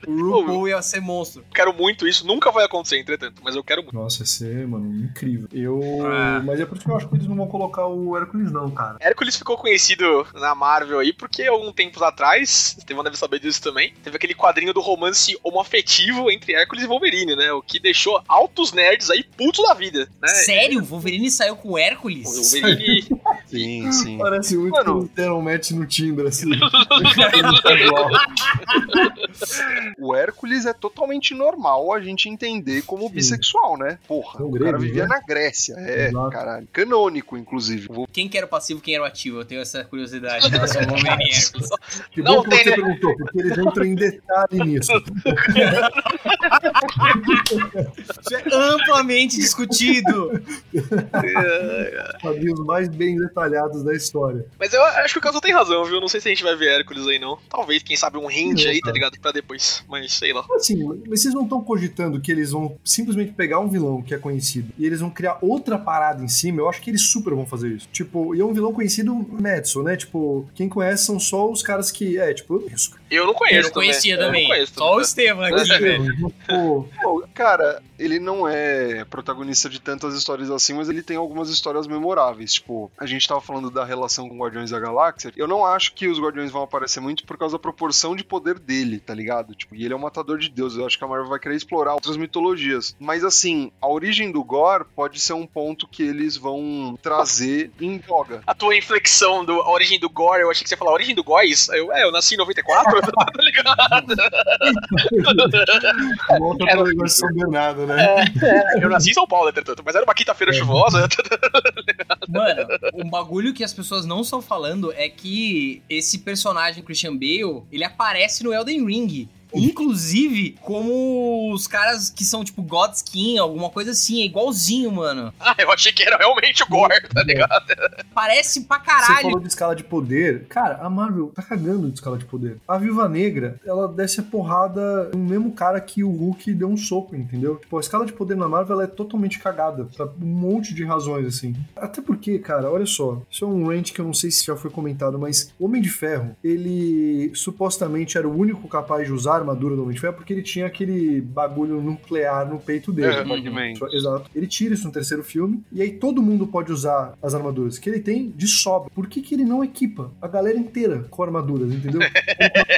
Speaker 4: O RuPaul ia ser monstro.
Speaker 3: Quero muito isso. Nunca vai acontecer, entretanto, mas eu quero muito.
Speaker 5: Nossa, ia ser, mano, incrível. Eu.
Speaker 4: Ah.
Speaker 5: Mas é por isso que eu acho que eles não vão colocar o Hércules, não, cara.
Speaker 3: Hércules ficou conhecido na Marvel aí porque algum tempos atrás, Estevão deve saber disso também, teve aquele quadrinho do romance homoafetivo entre Hércules e Wolverine, né? O que deixou altos nerds aí putos da vida, né?
Speaker 4: Sério? Wolverine saiu com o
Speaker 3: O
Speaker 4: Hércules?
Speaker 3: Wolverine.
Speaker 2: Sim, sim.
Speaker 5: Parece muito
Speaker 2: Mano.
Speaker 5: que deram um match no Tinder, assim.
Speaker 2: O Hércules é totalmente normal a gente entender como
Speaker 5: Sim.
Speaker 2: bissexual, né? Porra,
Speaker 5: São
Speaker 2: o cara
Speaker 5: gregos,
Speaker 2: vivia
Speaker 5: né?
Speaker 2: na Grécia. É,
Speaker 5: Exato.
Speaker 2: caralho. Canônico, inclusive.
Speaker 4: Quem que era o passivo quem era o ativo? Eu tenho essa curiosidade.
Speaker 5: Que
Speaker 3: Não
Speaker 5: bom que
Speaker 3: tem,
Speaker 5: você
Speaker 3: né?
Speaker 5: perguntou, porque eles entram em detalhe nisso.
Speaker 4: Isso é amplamente discutido.
Speaker 5: Quadrinhos mais bem detalhados da história.
Speaker 3: Mas eu acho que o Caso tem razão, viu? Não sei se a gente vai ver Hércules aí, não. Talvez, quem sabe, um hint aí, tá ligado? Pra depois. Mas sei lá.
Speaker 5: Assim, mas vocês não estão cogitando que eles vão simplesmente pegar um vilão que é conhecido e eles vão criar outra parada em cima? Eu acho que eles super vão fazer isso. Tipo, e é um vilão conhecido Madison, né? Tipo, quem conhece são só os caras que. É, tipo, eu conheço. cara.
Speaker 3: Eu não conheço.
Speaker 4: Eu não conhecia
Speaker 3: também.
Speaker 4: também.
Speaker 3: Eu não conheço
Speaker 4: Só o. Estevam aqui, velho.
Speaker 5: Pô,
Speaker 2: Pô, Cara, ele não é protagonista de tantas histórias assim, mas ele tem algumas histórias memoráveis. Tipo, a gente tava falando da relação com Guardiões da Galáxia. Eu não acho que os Guardiões vão aparecer muito por causa da proporção de poder dele, tá ligado? Tipo, e ele é um matador de deuses. Eu acho que a Marvel vai querer explorar outras mitologias. Mas assim, a origem do Gore pode ser um ponto que eles vão trazer em voga.
Speaker 3: A tua inflexão do a origem do Gore, eu achei que você ia falar a origem do Góis. Eu, é, eu nasci em 94, tá ligado?
Speaker 5: volta
Speaker 3: Era-
Speaker 5: pra negócio de São Bernardo, né?
Speaker 3: Eu nasci em São Paulo, entretanto, mas era uma quinta-feira chuvosa.
Speaker 4: Mano, um bagulho que as pessoas não estão falando é que esse personagem Christian Bale, ele aparece no Elden Ring. Inclusive, como os caras que são tipo Godskin, alguma coisa assim, é igualzinho, mano.
Speaker 3: Ah, eu achei que era realmente o Gore, tá ligado?
Speaker 4: Parece pra
Speaker 5: Você
Speaker 4: caralho.
Speaker 5: falou de escala de poder. Cara, a Marvel tá cagando de escala de poder. A Viúva Negra, ela desce a porrada no mesmo cara que o Hulk deu um soco, entendeu? Tipo, a escala de poder na Marvel ela é totalmente cagada. Pra um monte de razões, assim. Até porque, cara, olha só. Isso é um rant que eu não sei se já foi comentado, mas o Homem de Ferro, ele supostamente era o único capaz de usar armadura do Homem de Ferro porque ele tinha aquele bagulho nuclear no peito dele.
Speaker 2: É, fragmento.
Speaker 5: Exato. Ele tira isso no terceiro filme, e aí todo mundo pode usar as armaduras que ele tem de sobra. Por que, que ele não equipa a galera inteira com armaduras, entendeu?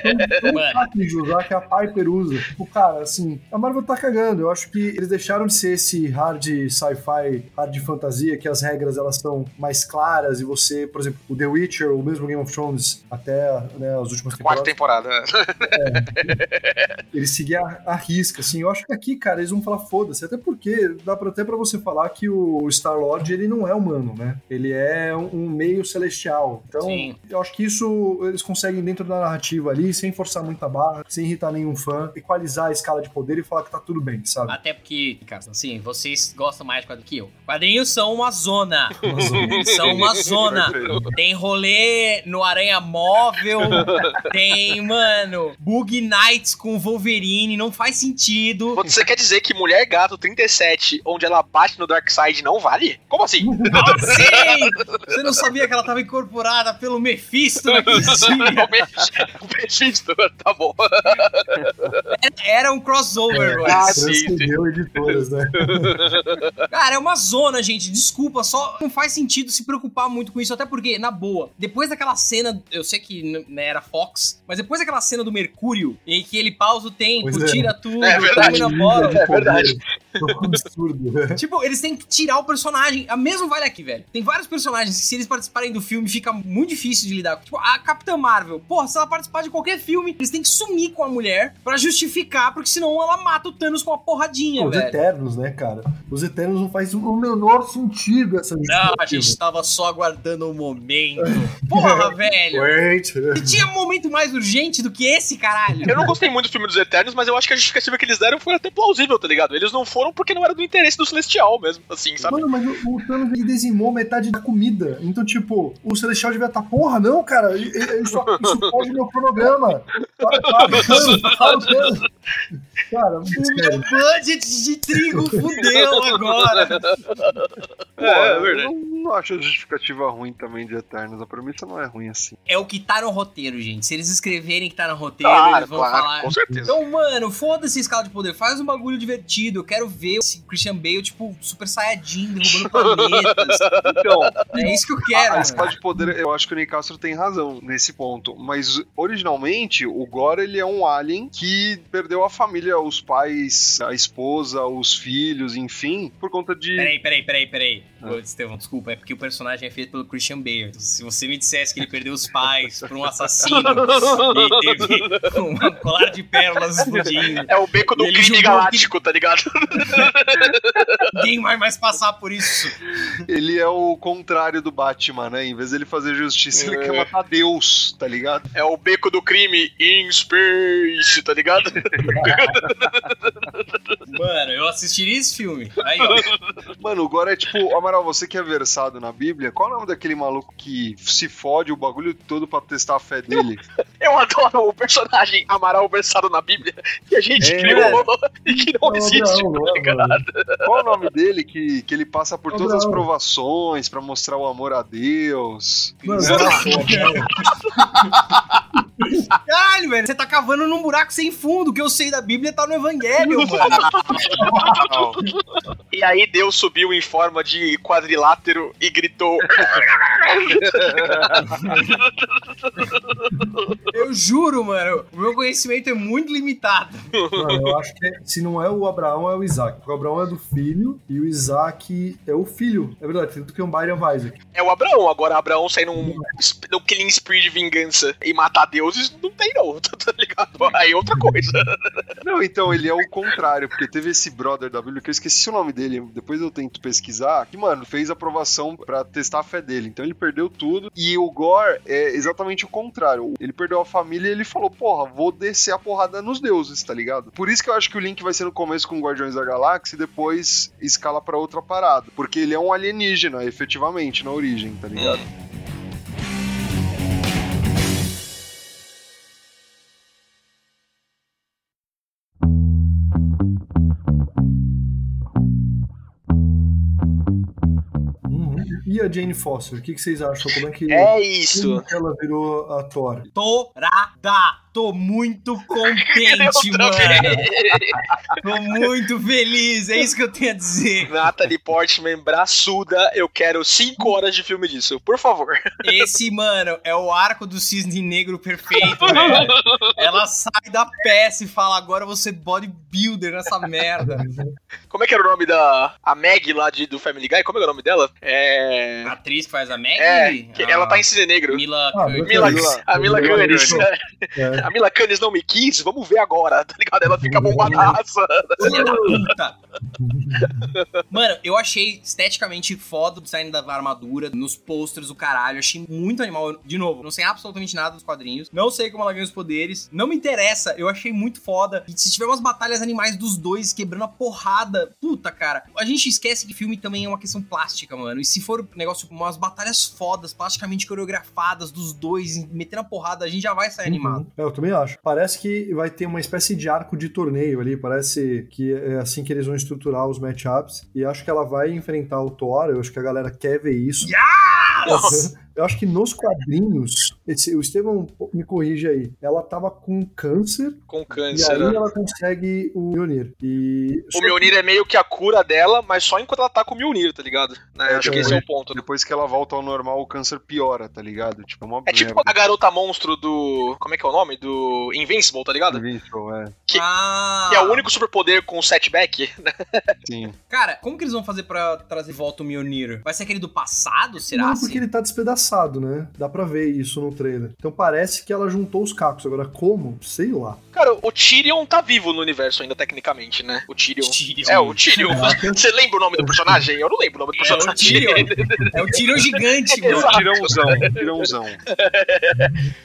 Speaker 5: É tão
Speaker 4: Mano.
Speaker 5: fácil de usar que a Piper usa. O cara, assim, a Marvel tá cagando. Eu acho que eles deixaram de ser esse hard sci-fi, hard fantasia, que as regras elas são mais claras e você, por exemplo, o The Witcher, ou mesmo Game of Thrones, até né, as últimas
Speaker 3: Quarta
Speaker 5: temporadas,
Speaker 3: temporada.
Speaker 5: Ele seguia a, a risca, assim. Eu acho que aqui, cara, eles vão falar foda-se. Até porque dá pra, até pra você falar que o Star-Lord, ele não é humano, né? Ele é um, um meio celestial. Então,
Speaker 4: Sim.
Speaker 5: eu acho que isso eles conseguem, dentro da narrativa ali, sem forçar muita barra, sem irritar nenhum fã, equalizar a escala de poder e falar que tá tudo bem, sabe?
Speaker 4: Até porque, cara, assim, vocês gostam mais de quadrinhos que eu. Quadrinhos são uma zona. são uma zona. Tem rolê no Aranha Móvel. tem, mano, Bug Com Wolverine. Não faz sentido.
Speaker 3: Você quer dizer que Mulher Gato 37, onde ela bate no Darkseid, não vale? Como assim?
Speaker 4: Como assim? Você não sabia que ela tava incorporada pelo Mephisto naquele dia?
Speaker 3: o Mephisto, tá bom.
Speaker 4: Era um crossover,
Speaker 3: Ah,
Speaker 4: mano.
Speaker 3: sim, sim.
Speaker 5: Editoras, né?
Speaker 4: Cara, é uma zona, gente. Desculpa, só não faz sentido se preocupar muito com isso. Até porque, na boa, depois daquela cena, eu sei que né, era Fox, mas depois daquela cena do Mercúrio, em que ele pausa o tempo,
Speaker 5: Pois é.
Speaker 4: tira tudo,
Speaker 3: É verdade.
Speaker 4: termina fora.
Speaker 3: É verdade.
Speaker 5: É um absurdo?
Speaker 4: Tipo, eles têm que tirar o personagem. A mesmo vale aqui, velho. Tem vários personagens que, se eles participarem do filme, fica muito difícil de lidar. Tipo, a Capitã Marvel. Porra, se ela participar de qualquer filme, eles têm que sumir com a mulher pra justificar, porque senão ela mata o Thanos com uma porradinha,
Speaker 5: Os
Speaker 4: velho.
Speaker 5: Eternos, né, cara? Os Eternos não faz o menor sentido essa
Speaker 4: Não, a gente tava só aguardando o momento. Porra, velho.
Speaker 5: Wait.
Speaker 4: E tinha um momento mais urgente do que esse, caralho.
Speaker 3: Eu não gostei muito do filme dos Eternos, mas eu acho que a justificativa que eles deram foi até plausível, tá ligado? Eles não foram porque não era do interesse do Celestial mesmo, assim, sabe?
Speaker 5: Mano, mas o, o Thanos ele dizimou metade da comida. Então, tipo, o Celestial devia estar, porra, não, cara, isso, isso pode meu cronograma. Para, para, o Thanos, para o Thanos. Cara, muito
Speaker 4: O meu budget de trigo fudeu agora.
Speaker 2: Pô,
Speaker 3: É, é
Speaker 2: eu
Speaker 3: verdade.
Speaker 2: não, não acho a justificativa ruim também de Eternos. A premissa não é ruim assim.
Speaker 4: É o que tá no roteiro, gente. Se eles escreverem que tá no roteiro,
Speaker 3: Claro,
Speaker 4: eles vão
Speaker 3: claro,
Speaker 4: falar.
Speaker 3: com certeza.
Speaker 4: Então, mano, foda-se a escala de poder. Faz um bagulho divertido. Eu quero ver esse Christian Bale, tipo, super saiyajin, derrubando planetas.
Speaker 2: Então,
Speaker 4: É isso que eu quero.
Speaker 2: a espada de poder, eu acho que o Nick Castro tem razão nesse ponto. Mas originalmente, o Gore ele é um alien que perdeu a família, os pais, a esposa, os filhos, enfim, por conta de.
Speaker 4: Peraí, peraí, peraí, peraí.
Speaker 2: Ah.
Speaker 4: Ô, Estevão, desculpa, é porque o personagem é feito pelo Christian Bale. Então, se você me dissesse que ele perdeu os pais por um assassino e teve um colar de pérolas explodindo,
Speaker 3: É o beco do crime galáctico, tá ligado?
Speaker 4: ninguém vai mais passar por isso.
Speaker 2: Ele é o contrário do Batman, né? Em vez dele fazer justiça, ele
Speaker 3: É.
Speaker 2: quer matar Deus, tá ligado?
Speaker 3: É o beco do crime in space, tá ligado?
Speaker 4: Mano, eu assistiria esse filme. Aí, ó.
Speaker 2: Mano, o Gore é tipo, Amaral, você que é versado na Bíblia, qual é o nome daquele maluco que se fode o bagulho todo pra testar a fé dele?
Speaker 3: Eu adoro o personagem Amaral versado na Bíblia que a gente
Speaker 2: É.
Speaker 3: criou e que não
Speaker 5: Não,
Speaker 3: existe.
Speaker 5: não, não,
Speaker 3: tá ligado?
Speaker 5: mano.
Speaker 2: Qual é o nome dele que, que ele passa por todas as provações pra mostrar o amor a Deus?
Speaker 5: Mano.
Speaker 4: Caralho, velho, você tá cavando num buraco sem fundo. O que eu sei da Bíblia tá no Evangelho, mano.
Speaker 3: E aí Deus subiu em forma de quadrilátero e gritou:
Speaker 4: Eu juro, mano. O meu conhecimento é muito limitado.
Speaker 5: Mano, eu acho que é- se não é o Abraão, é o Isaac. Porque o Abraão é do filho e o Isaac é o filho. É verdade, tanto que é um Byron Isaac.
Speaker 3: É o Abraão. Agora, Abraão sair num, num killing spree de vingança e matar não tem não. tá ligado? Aí é outra coisa.
Speaker 2: Não, então, ele é o contrário, porque teve esse brother da Bíblia, que eu esqueci o nome dele, depois eu tento pesquisar, que, mano, fez aprovação pra testar a fé dele. Então ele perdeu tudo. E o Gore é exatamente o contrário. Ele perdeu a família e ele falou, porra, vou descer a porrada nos deuses, tá ligado? Por isso que eu acho que o link vai ser no começo com Guardiões da Galáxia e depois escala pra outra parada. Porque ele é um alienígena, efetivamente, na origem, tá ligado?
Speaker 5: E a Jane Foster, o que, que vocês acham? Como é que,
Speaker 3: É isso.
Speaker 5: como que ela virou a Thor?
Speaker 4: Torada! Tô muito contente, mano. Tô muito feliz. É isso que eu tenho a dizer.
Speaker 3: Natalie Portman, braçuda, eu quero 5 horas de filme disso, por favor.
Speaker 4: Esse, mano, é o arco do cisne negro perfeito, velho. Ela sai da peça e fala: agora você bodybuilder nessa merda.
Speaker 3: Como é que era o nome da a Meg lá de, do Family Guy? Como é, o nome dela? É.
Speaker 4: A atriz que faz a Meg?
Speaker 3: É, que
Speaker 4: a
Speaker 3: ela tá em cisne negro.
Speaker 4: Mila
Speaker 5: Ah,
Speaker 4: Kunis.
Speaker 3: Mila, a Mila. Kunis.
Speaker 5: É.
Speaker 3: A Mila Kunis não me quis, vamos ver agora, tá ligado? Ela fica bombadaça.
Speaker 4: Filha da puta. Mano, eu achei esteticamente foda o design da armadura, nos posters, o caralho. Achei muito animal. De novo, não sei absolutamente nada dos quadrinhos. Não sei como ela ganha os poderes. Não me interessa. Eu achei muito foda. E se tiver umas batalhas animais dos dois quebrando a porrada, puta, cara. A gente esquece que filme também é uma questão plástica, mano. E se for um negócio, umas batalhas fodas, plasticamente coreografadas dos dois, metendo a porrada, a gente já vai sair animado.
Speaker 5: Uhum. É, eu também acho. Parece que vai ter uma espécie de arco de torneio ali. Parece que é assim que eles vão estruturar os matchups. E acho que ela vai enfrentar o Thor. Eu acho que a galera quer ver isso.
Speaker 4: Nossa!
Speaker 5: Eu acho que nos quadrinhos, esse- o Estevão me corrige aí, ela tava com câncer
Speaker 3: Com
Speaker 5: e
Speaker 3: câncer.
Speaker 5: aí
Speaker 3: né?
Speaker 5: ela consegue o Mjolnir. E
Speaker 3: O Mjolnir é meio que a cura dela, mas só enquanto ela tá com o Mjolnir, tá ligado? Né,
Speaker 2: É,
Speaker 3: acho que esse é o ponto. né?
Speaker 2: Depois que ela volta ao normal, o câncer piora, tá ligado? Tipo, é uma
Speaker 3: É tipo
Speaker 2: merda.
Speaker 3: a garota monstro do. Como é que é o nome? Do Invincible, tá ligado?
Speaker 2: Invincible, é.
Speaker 3: que-
Speaker 4: Ah.
Speaker 3: Que é o único superpoder com setback. né?
Speaker 2: Sim.
Speaker 4: Cara, como que eles vão fazer pra trazer de volta o Mjolnir? Vai ser aquele do passado, será?
Speaker 5: Não, porque ele tá despedaçado, né? Dá pra ver isso no trailer. Então parece que ela juntou os cacos. Agora, como? Sei lá.
Speaker 3: Cara, o Tyrion tá vivo no universo ainda, tecnicamente, né? O Tyrion.
Speaker 4: Tyrion.
Speaker 3: É, o Tyrion.
Speaker 5: Caraca.
Speaker 3: Você lembra o nome do personagem? Eu não lembro o nome do
Speaker 4: É o
Speaker 3: personagem.
Speaker 4: Tyrion. É o Tyrion gigante,
Speaker 2: É o
Speaker 4: mano.
Speaker 2: tirãozão, tirãozão.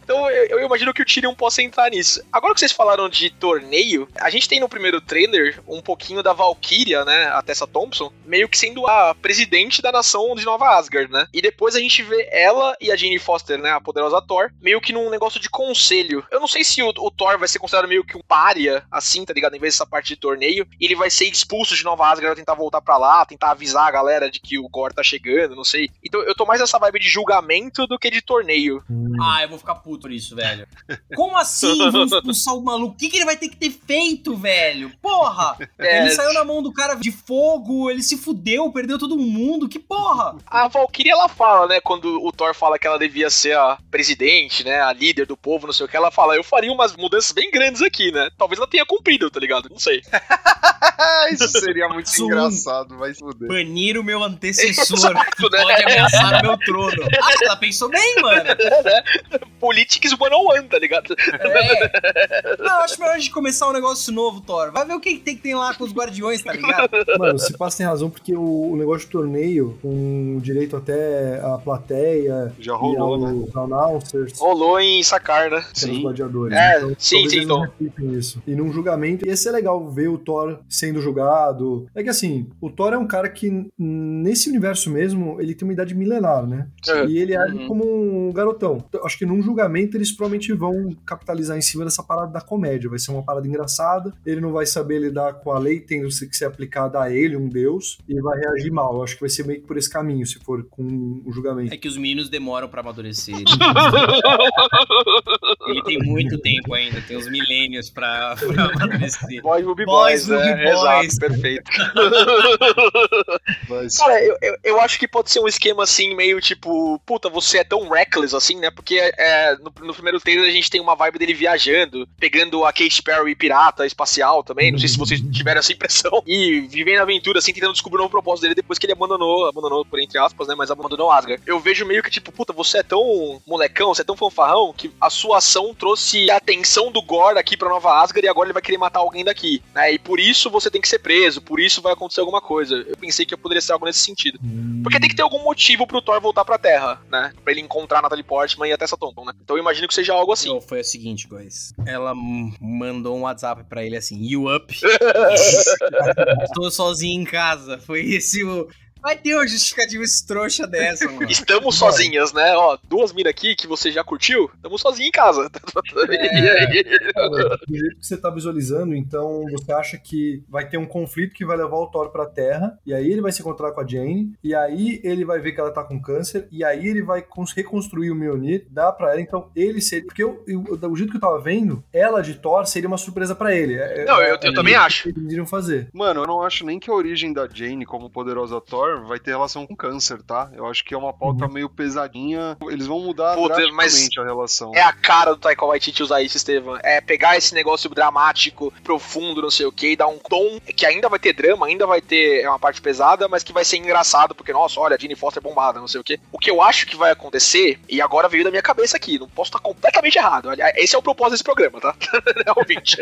Speaker 3: Então eu, eu imagino que o Tyrion possa entrar nisso. Agora que vocês falaram de torneio, a gente tem no primeiro trailer um pouquinho da Valkyria, né? A Tessa Thompson, meio que sendo a presidente da nação de Nova Asgard, né? E depois a gente vê ela e a Jane Foster, né? A poderosa Thor, meio que num negócio de conselho. Eu não sei se o, o Thor vai ser considerado meio que um pária, assim, tá ligado? Em vez dessa parte de torneio. E ele vai ser expulso de Nova Asgard, vai tentar voltar pra lá, tentar avisar a galera de que o Gore tá chegando, não sei. Então eu tô mais nessa vibe de julgamento do que de torneio.
Speaker 4: Ah, eu vou ficar puto por isso, velho. Como assim vão expulsar o maluco? O que, que ele vai ter que ter feito, velho? Porra!
Speaker 3: É,
Speaker 4: Ele saiu na mão do cara de fogo, ele se fudeu, perdeu todo mundo. Que porra!
Speaker 3: A Valkyria, ela fala, né, quando o Thor fala que ela devia ser a presidente, né, a líder do povo, não sei o que, ela fala, eu faria umas mudanças bem grandes aqui, né? Talvez ela tenha cumprido, tá ligado? Não sei.
Speaker 2: Isso seria muito
Speaker 4: Zoom.
Speaker 2: engraçado, vai se fuder.
Speaker 4: Banir o meu antecessor.
Speaker 3: Exato, né?
Speaker 4: Pode ameaçar o meu trono. Ah, ela pensou bem, mano.
Speaker 3: Politics 101, tá ligado?
Speaker 4: É. Não, acho melhor a gente começar um negócio novo, Thor. Vai ver o que tem que tem lá com os guardiões, tá ligado?
Speaker 5: Mano, se passa tem razão, porque o, o negócio de torneio, com direito até a plateia
Speaker 2: Já
Speaker 5: e
Speaker 2: rolou, né?
Speaker 5: announcers,
Speaker 3: Rolou em sacar, né?
Speaker 2: Sim.
Speaker 5: gladiadores.
Speaker 3: É,
Speaker 5: então,
Speaker 3: sim, sim, então.
Speaker 5: isso. E num julgamento, ia ser legal ver o Thor sendo julgado. É que assim, o Thor é um cara que, nesse universo mesmo, ele tem uma idade milenar, né?
Speaker 3: É.
Speaker 5: E ele age
Speaker 3: Uhum.
Speaker 5: como um garotão. Então, acho que num julgamento eles provavelmente vão capitalizar em cima dessa parada da comédia. Vai ser uma parada engraçada. Ele não vai saber lidar com a lei tendo que ser aplicada a ele, um deus, e vai reagir mal. Eu acho que vai ser meio que por esse caminho, se for com o julgamento.
Speaker 4: É que os meninos demoram pra amadurecer. Ele tem muito tempo ainda, tem uns milênios pra, pra amadurecer.
Speaker 3: Boys will be
Speaker 4: Boys
Speaker 3: boys,
Speaker 4: will be
Speaker 3: né?
Speaker 4: boys,
Speaker 3: Exato, perfeito.
Speaker 2: Mas,
Speaker 3: Cara, eu, eu, eu acho que pode ser um esquema assim, meio tipo, puta, você é tão reckless assim, né? Porque é, no, no primeiro trailer a gente tem uma vibe dele viajando, pegando a Kate Perry pirata espacial também. Não sei se vocês tiveram essa impressão. E vivendo a aventura, assim, tentando descobrir um novo propósito dele depois que ele abandonou, abandonou, por entre aspas, né? Mas abandonou Asgard. Eu vejo meio que tipo, puta, você é tão molecão, você é tão fanfarrão que a sua ação trouxe a atenção do Gore aqui pra Nova Asgard e agora ele vai querer matar alguém daqui, né? E por isso você tem que ser preso, por isso vai acontecer alguma coisa. Eu pensei que poderia ser algo nesse sentido. Porque tem que ter algum motivo pro Thor voltar pra Terra, né? Pra ele encontrar Natalie Portman e até essa Thompson, né? Então eu imagino que seja algo assim.
Speaker 4: Não, foi o seguinte, guys. Ela m- mandou um WhatsApp pra ele assim, you up? Tô sozinho em casa. Foi esse o... Vai ter uma justificativa estrouxa dessa, mano.
Speaker 3: Estamos sozinhas, né? Ó, duas miras aqui que você já curtiu, estamos sozinhos em casa. E aí?
Speaker 5: Cara, do jeito que você tá visualizando, então você acha que vai ter um conflito que vai levar o Thor pra Terra, e aí ele vai se encontrar com a Jane, e aí ele vai ver que ela tá com câncer, e aí ele vai cons- reconstruir o Mjolnir, dá pra ela, então ele seria. Porque eu, eu- do jeito que eu tava vendo, ela de Thor seria uma surpresa pra ele. É-
Speaker 3: Não,
Speaker 5: é-
Speaker 3: eu- eu
Speaker 5: é
Speaker 3: também acho.
Speaker 5: que Eles iriam fazer.
Speaker 2: Mano, eu não acho nem que a origem da Jane como poderosa Thor vai ter relação com câncer, tá? Eu acho que é uma pauta meio pesadinha. Eles vão mudar
Speaker 3: Puta,
Speaker 2: drasticamente a relação.
Speaker 3: É a cara do Taika Waititi usar isso, Estevam. É pegar esse negócio dramático, profundo, não sei o que, e dar um tom que ainda vai ter drama, ainda vai ter é uma parte pesada, mas que vai ser engraçado, porque, nossa, olha, a Jane Foster é bombada, não sei o que. O que eu acho que vai acontecer, e agora veio da minha cabeça aqui, não posso estar completamente errado. Olha, Esse é o propósito desse programa, tá? Realmente.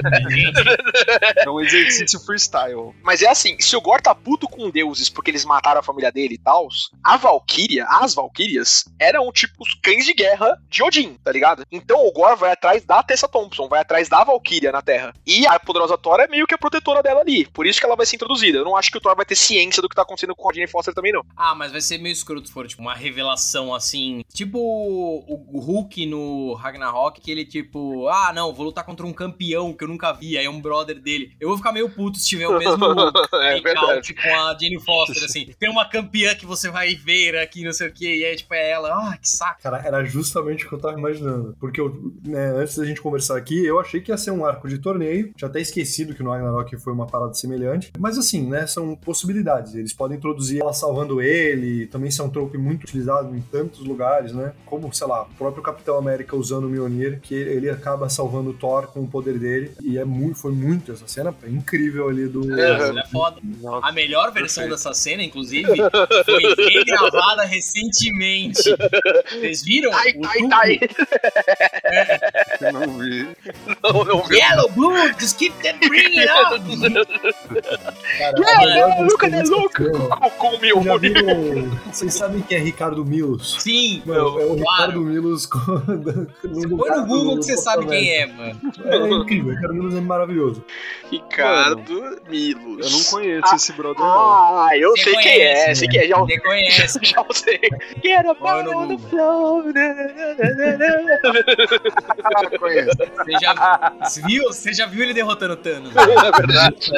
Speaker 2: É um exercício freestyle.
Speaker 3: Mas é assim, se o Gore tá puto com deuses porque eles mataram a família dele e tal, a Valkyria, as Valkyrias, eram tipo os cães de guerra de Odin, tá ligado? Então o Gore vai atrás da Tessa Thompson, vai atrás da Valkyria na Terra. E a poderosa Thor é meio que a protetora dela ali. Por isso que ela vai ser introduzida. Eu não acho que o Thor vai ter ciência do que tá acontecendo com a Jane Foster também, não.
Speaker 4: Ah, mas vai ser meio escroto se for, tipo, uma revelação assim. Tipo o, o Hulk no Ragnarok, que ele, tipo, ah, não, vou lutar contra um campeão que eu nunca vi, aí é um brother dele. Eu vou ficar meio puto se tiver o mesmo
Speaker 3: É
Speaker 4: hangout com a Jane Foster, assim. Tem uma campeã que você vai ver aqui, não sei o que, e aí, tipo, é ela. Ah, que saco.
Speaker 5: Cara, era justamente o que eu tava imaginando. Porque eu, né, antes da gente conversar aqui, eu achei que ia ser um arco de torneio. Tinha até esquecido que no Ragnarok foi uma parada semelhante. Mas assim, né, são possibilidades. Eles podem introduzir ela salvando ele. Também isso é um trope muito utilizado em tantos lugares, né? Como, sei lá, o próprio Capitão América usando o Mjolnir, que ele acaba salvando o Thor com o poder dele. E é muito, foi muito essa cena é incrível ali do.
Speaker 4: Ela é foda. A melhor versão
Speaker 2: Perfeito.
Speaker 4: dessa cena, inclusive, foi regravada recentemente. Vocês viram? O
Speaker 3: tai,
Speaker 4: Tuco-
Speaker 3: tai.
Speaker 2: Eu não vi.
Speaker 3: Não, não viu?
Speaker 4: Yellow, blue, just keep them bringing up.
Speaker 5: Cara,
Speaker 3: Yeah,
Speaker 5: dessa
Speaker 3: look.
Speaker 5: cena-
Speaker 3: Com o meu
Speaker 5: Vocês sabem quem é Ricardo Milos?
Speaker 4: Sim,
Speaker 5: Mano, é o
Speaker 4: claro.
Speaker 5: Ricardo Milos. com-
Speaker 4: Põe no Google que você sabe quem é, mano.
Speaker 5: É incrível, Ricardo Milos é maravilhoso.
Speaker 3: Ricardo Milos.
Speaker 2: Eu não conheço esse brother, não.
Speaker 3: Ah, eu
Speaker 4: Você
Speaker 3: sei quem é, sei quem é. Já,
Speaker 4: Você conhece.
Speaker 3: já sei. Get a
Speaker 4: Põe no
Speaker 3: on the
Speaker 4: Google.
Speaker 3: floor.
Speaker 2: Eu não conheço.
Speaker 4: Você já você viu? Você já viu ele derrotando o Thanos?
Speaker 3: É verdade.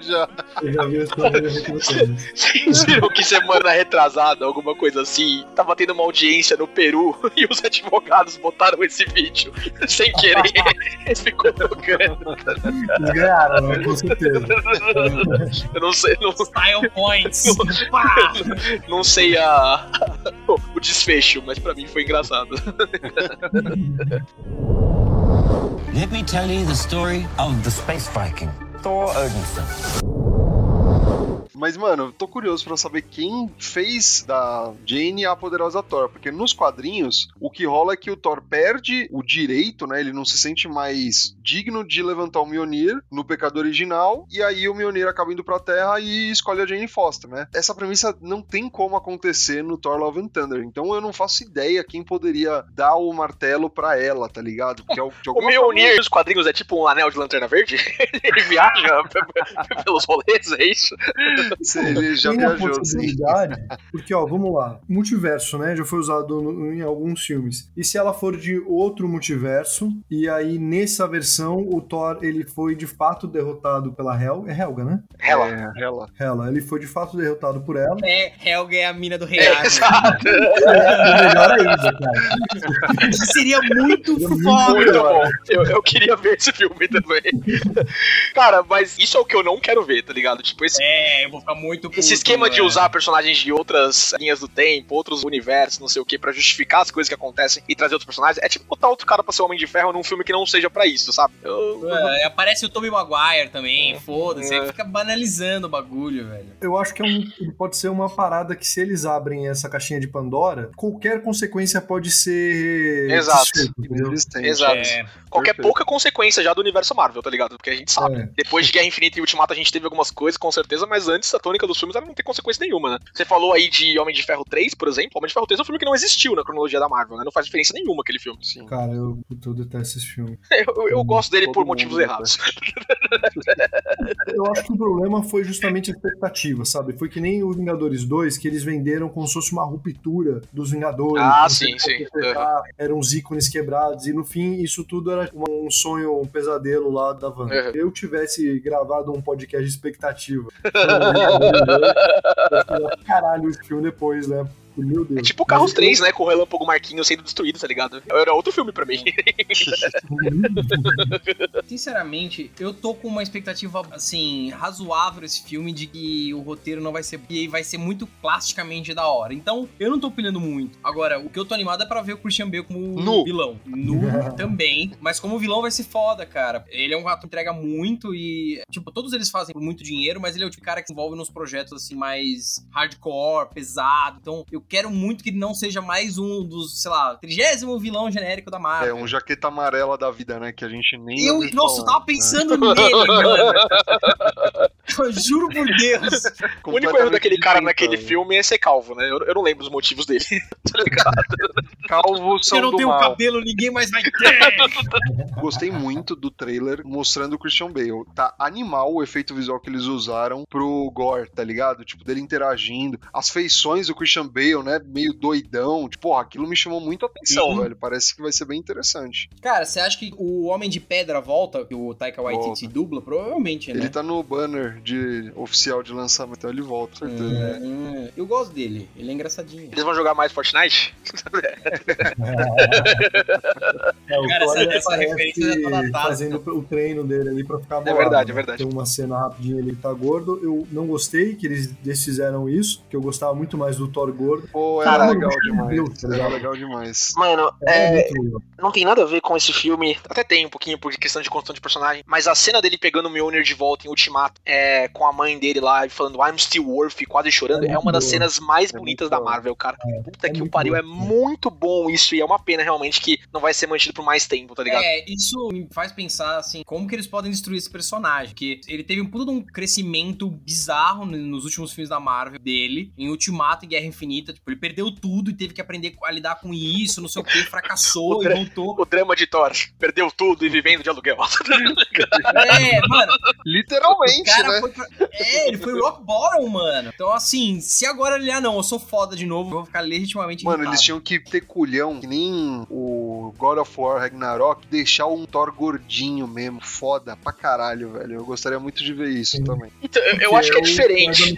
Speaker 2: Já.
Speaker 5: Eu já vi esse programa recrutando.
Speaker 3: Vocês viram que semana retrasada, alguma coisa assim, tava tendo uma audiência no Peru e os advogados botaram esse vídeo sem querer. Ficou tocando.
Speaker 5: Eles ganharam, né? Com certeza.
Speaker 3: Eu não sei, não,
Speaker 4: Style points.
Speaker 3: Não sei a, o desfecho, mas pra mim foi engraçado.
Speaker 1: Let me tell you the story of the space Viking, Thor Odinson.
Speaker 2: Mas, mano, eu tô curioso pra saber quem fez da Jane a poderosa Thor. Porque nos quadrinhos, o que rola é que o Thor perde o direito, né? Ele não se sente mais digno de levantar o Mjolnir no pecado original. E aí o Mjolnir acaba indo pra Terra e escolhe a Jane Foster, né? Essa premissa não tem como acontecer no Thor Love and Thunder. Então eu não faço ideia quem poderia dar o martelo pra ela, tá ligado? Porque de
Speaker 3: O Mjolnir dos quadrinhos é tipo um anel de lanterna verde? Ele viaja pelos rolês, é isso?
Speaker 2: Ele já
Speaker 5: Tem a
Speaker 2: viajou, sim.
Speaker 5: possibilidade, porque, ó, vamos lá. Multiverso, né? Já foi usado no- em alguns filmes. E se ela for de outro multiverso, e aí nessa versão o Thor, ele foi de fato derrotado pela Hel é Helga, né?
Speaker 3: Ela.
Speaker 2: É, ela.
Speaker 5: Hela, ele foi de fato derrotado por ela.
Speaker 4: É, Helga é a mina do Rei
Speaker 3: É, exato.
Speaker 5: É melhor ainda, cara.
Speaker 4: Isso seria muito foda.
Speaker 3: Muito bom. Eu, eu queria ver esse filme também. Cara, mas isso é o que eu não quero ver, tá ligado? Tipo, esse,
Speaker 4: É, vou ficar muito puto,
Speaker 3: esse esquema de
Speaker 4: mano.
Speaker 3: usar personagens de outras linhas do tempo, outros universos, não sei o que, pra justificar as coisas que acontecem e trazer outros personagens, é tipo botar outro cara pra ser Homem de Ferro num filme que não seja pra isso, sabe? Eu,
Speaker 4: É, aparece o Tobey Maguire também, foda-se.
Speaker 3: É.
Speaker 4: Aí fica banalizando o bagulho, velho.
Speaker 5: Eu acho que é um, pode ser uma parada que, se eles abrem essa caixinha de Pandora, qualquer consequência pode ser.
Speaker 3: Exato.
Speaker 2: Inexistente.
Speaker 3: Exato.
Speaker 4: É,
Speaker 3: qualquer
Speaker 2: Perfeito.
Speaker 3: pouca consequência já do universo Marvel, tá ligado? Porque a gente sabe.
Speaker 5: É.
Speaker 3: Depois de Guerra Infinita e Ultimato a gente teve algumas coisas, com certeza, mas antes a tônica dos filmes era não ter consequência nenhuma, né? Você falou aí de Homem de Ferro 3, por exemplo. Homem de Ferro 3 é um filme que não existiu na cronologia da Marvel, né? Não faz diferença nenhuma aquele filme.
Speaker 2: Sim.
Speaker 5: Cara, eu, eu detesto esse filme.
Speaker 3: Eu, eu gosto dele
Speaker 2: Todo
Speaker 3: por motivos errados.
Speaker 5: Eu acho que o problema foi justamente a expectativa, sabe? Foi que nem o Vingadores 2, que eles venderam como se fosse uma ruptura dos Vingadores.
Speaker 3: Ah, sim, sim.
Speaker 5: interpretar, Eram os ícones quebrados, e no fim isso tudo era um sonho, um pesadelo lá da Wanda.
Speaker 3: Uhum.
Speaker 5: Se eu tivesse gravado um podcast de expectativa, caralho, esse filme depois, né? Meu Deus.
Speaker 3: É tipo o Carros
Speaker 5: Mas-
Speaker 3: 3, né? Com o Relâmpago Marquinhos sendo destruído, tá ligado? Era outro filme pra mim.
Speaker 4: Sinceramente, eu tô com uma expectativa, assim, razoável esse filme de que o roteiro não vai ser. E vai ser muito plasticamente da hora. Então, eu não tô opinando muito. Agora, o que eu tô animado é pra ver o Christian Bale como
Speaker 2: Nu.
Speaker 4: vilão. Nu também. Mas como vilão vai ser foda, cara. Ele é um ator que entrega muito e. Tipo, todos eles fazem por muito dinheiro, mas ele é o tipo de cara que se envolve nos projetos, assim, mais hardcore, pesado. Então, eu quero muito que ele não seja mais um dos, sei lá, trigésimo vilão genérico da Marvel.
Speaker 2: É um jaqueta amarela da vida, né? Que a gente nem.
Speaker 4: Eu, nossa, eu
Speaker 2: falar.
Speaker 4: tava pensando nele, mano. Eu juro por Deus.
Speaker 3: O único erro daquele cara naquele filme é ser calvo, né? Eu, eu não lembro os motivos dele. tá ligado?
Speaker 2: Calvos
Speaker 4: Se
Speaker 2: são
Speaker 4: eu não
Speaker 2: do
Speaker 4: tenho
Speaker 2: mal.
Speaker 4: cabelo, ninguém mais vai ter.
Speaker 2: Gostei muito do trailer mostrando o Christian Bale. Tá animal o efeito visual que eles usaram pro Gore, tá ligado? Tipo, dele interagindo. As feições do Christian Bale, né? Meio doidão. Tipo, porra, aquilo me chamou muito a atenção,
Speaker 4: Sim.
Speaker 2: velho. Parece que vai ser bem interessante.
Speaker 4: Cara, você acha que o Homem de Pedra volta, que o Taika Waititi dubla? Provavelmente, né?
Speaker 2: Ele tá no banner de oficial de lançamento, então ele volta, com certeza.
Speaker 4: Hum, eu gosto dele, ele é engraçadinho.
Speaker 3: Eles vão jogar mais Fortnite?
Speaker 5: É, o
Speaker 4: Cara, essa- essa referência já tá datada.
Speaker 5: Fazendo o treino dele ali pra ficar
Speaker 3: É
Speaker 5: bolado,
Speaker 3: verdade,
Speaker 5: né?
Speaker 3: é verdade.
Speaker 5: Tem uma cena rapidinha, ele tá gordo. Eu não gostei que eles eles fizeram isso, que eu gostava muito mais do Thor gordo.
Speaker 2: Pô, era
Speaker 3: Caralho,
Speaker 2: legal demais.
Speaker 5: Deus, tá
Speaker 2: Era legal demais.
Speaker 3: Mano,
Speaker 5: É,
Speaker 3: é, não tem nada a ver com esse filme. Até tem um pouquinho por questão de construção de personagem. Mas a cena dele pegando o Mjolnir de volta em Ultimato, é, com a mãe dele lá e falando I'm still worth, e quase chorando,
Speaker 5: É
Speaker 3: é, uma das cenas mais
Speaker 2: É
Speaker 3: bonitas da. Marvel, cara. Puta
Speaker 5: é
Speaker 3: que o pariu,
Speaker 5: bom.
Speaker 3: é muito bom isso. E é uma pena realmente que não vai ser mantido por mais tempo, tá ligado?
Speaker 4: É, isso me faz pensar, assim, como que eles podem destruir esse personagem. Porque ele teve um puto de um crescimento bizarro no- nos últimos filmes da Marvel dele, em Ultimato e Guerra Infinita. Tipo, ele perdeu tudo e teve que aprender a lidar com isso, não sei o que, fracassou
Speaker 3: O
Speaker 4: e voltou.
Speaker 3: O drama de Thor, perdeu tudo e vivendo de aluguel.
Speaker 4: É, mano,
Speaker 2: Literalmente,
Speaker 4: cara
Speaker 2: né?
Speaker 4: pra... É, ele foi rock bottom, mano. Então, assim, se agora ele, ah, não, eu sou foda de novo, eu vou ficar legitimamente
Speaker 2: Mano,
Speaker 4: irritado.
Speaker 2: eles tinham que ter culhão, que nem o God of War Ragnarok, deixar um Thor gordinho mesmo, foda pra caralho, velho. Eu gostaria muito de ver isso
Speaker 5: Sim.
Speaker 2: também.
Speaker 3: Então, eu- eu acho que é
Speaker 5: da
Speaker 3: diferente.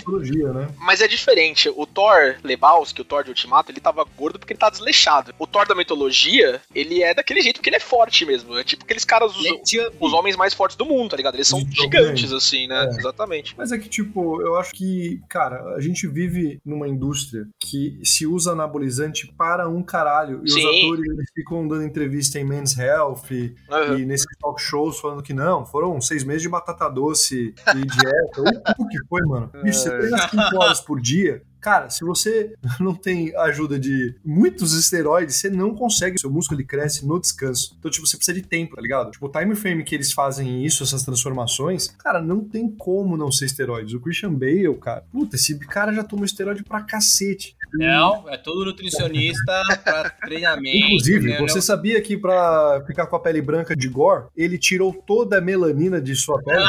Speaker 5: né?
Speaker 3: Mas é diferente. O Thor Lebowski, o Thor de Ultimato, ele tava gordo porque ele tá desleixado. O Thor da mitologia, ele é daquele jeito porque ele é forte mesmo. É tipo aqueles caras, os,
Speaker 4: é
Speaker 3: os homens mais fortes do mundo, tá ligado? Eles são
Speaker 5: Os
Speaker 3: gigantes, assim, né?
Speaker 5: É.
Speaker 3: Exatamente.
Speaker 5: Mas é que, tipo, eu acho que, cara, a gente vive numa indústria que se usa anabolizante para um caralho. E os
Speaker 3: Sim.
Speaker 5: atores eles ficam dando entrevista em Men's Health e,
Speaker 3: Uhum.
Speaker 5: e nesses talk shows falando que não, foram seis meses de batata doce e dieta. o que foi, mano? Bicho, você treina cinco horas por dia. Cara, se você não tem ajuda de muitos esteroides, você não consegue. Seu músculo ele cresce no descanso. Então, tipo, você precisa de tempo, tá ligado? Tipo, o time frame que eles fazem isso, essas transformações, cara, não tem como não ser esteroides. O Christian Bale, cara, puta, esse cara já tomou esteroide pra cacete.
Speaker 4: Não, é todo nutricionista pra treinamento.
Speaker 5: Inclusive,
Speaker 4: né?
Speaker 5: você sabia que pra ficar com a pele branca de Gore, ele tirou toda a melanina de sua pele?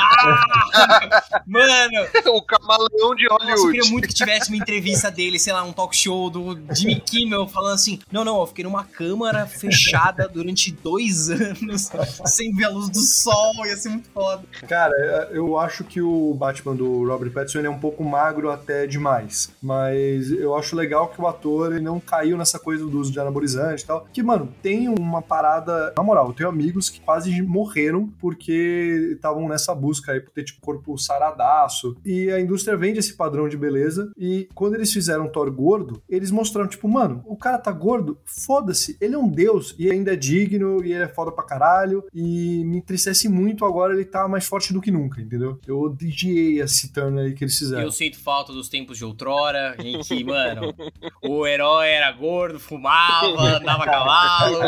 Speaker 4: Mano,
Speaker 2: o camaleão de
Speaker 4: nossa, eu
Speaker 2: Hollywood.
Speaker 4: queria muito que tivesse uma entrevista dele, sei lá, um talk show do Jimmy Kimmel falando assim: não, não, eu fiquei numa câmara fechada durante dois anos, sem ver a luz do sol, ia ser muito foda.
Speaker 5: Cara, eu acho que o Batman do Robert Pattinson ele é um pouco magro até demais. Mas eu acho legal que o ator ele não caiu nessa coisa do uso de anabolizante e tal. Que, mano, tem uma parada. Na moral, eu tenho amigos que quase morreram porque estavam nessa busca aí por ter, tipo, corpo saradaço. E a indústria vende esse padrão de beleza. E quando eles fizeram Thor gordo, eles mostraram, tipo, mano, o cara tá gordo, foda-se, ele é um deus e ainda é digno e ele é foda pra caralho. E me entristece muito agora ele tá mais forte do que nunca, entendeu? Eu odiei esse turn aí que eles fizeram.
Speaker 4: Eu sinto falta dos tempos de outrora, em que, mano, o herói era gordo, fumava, andava a cavalo,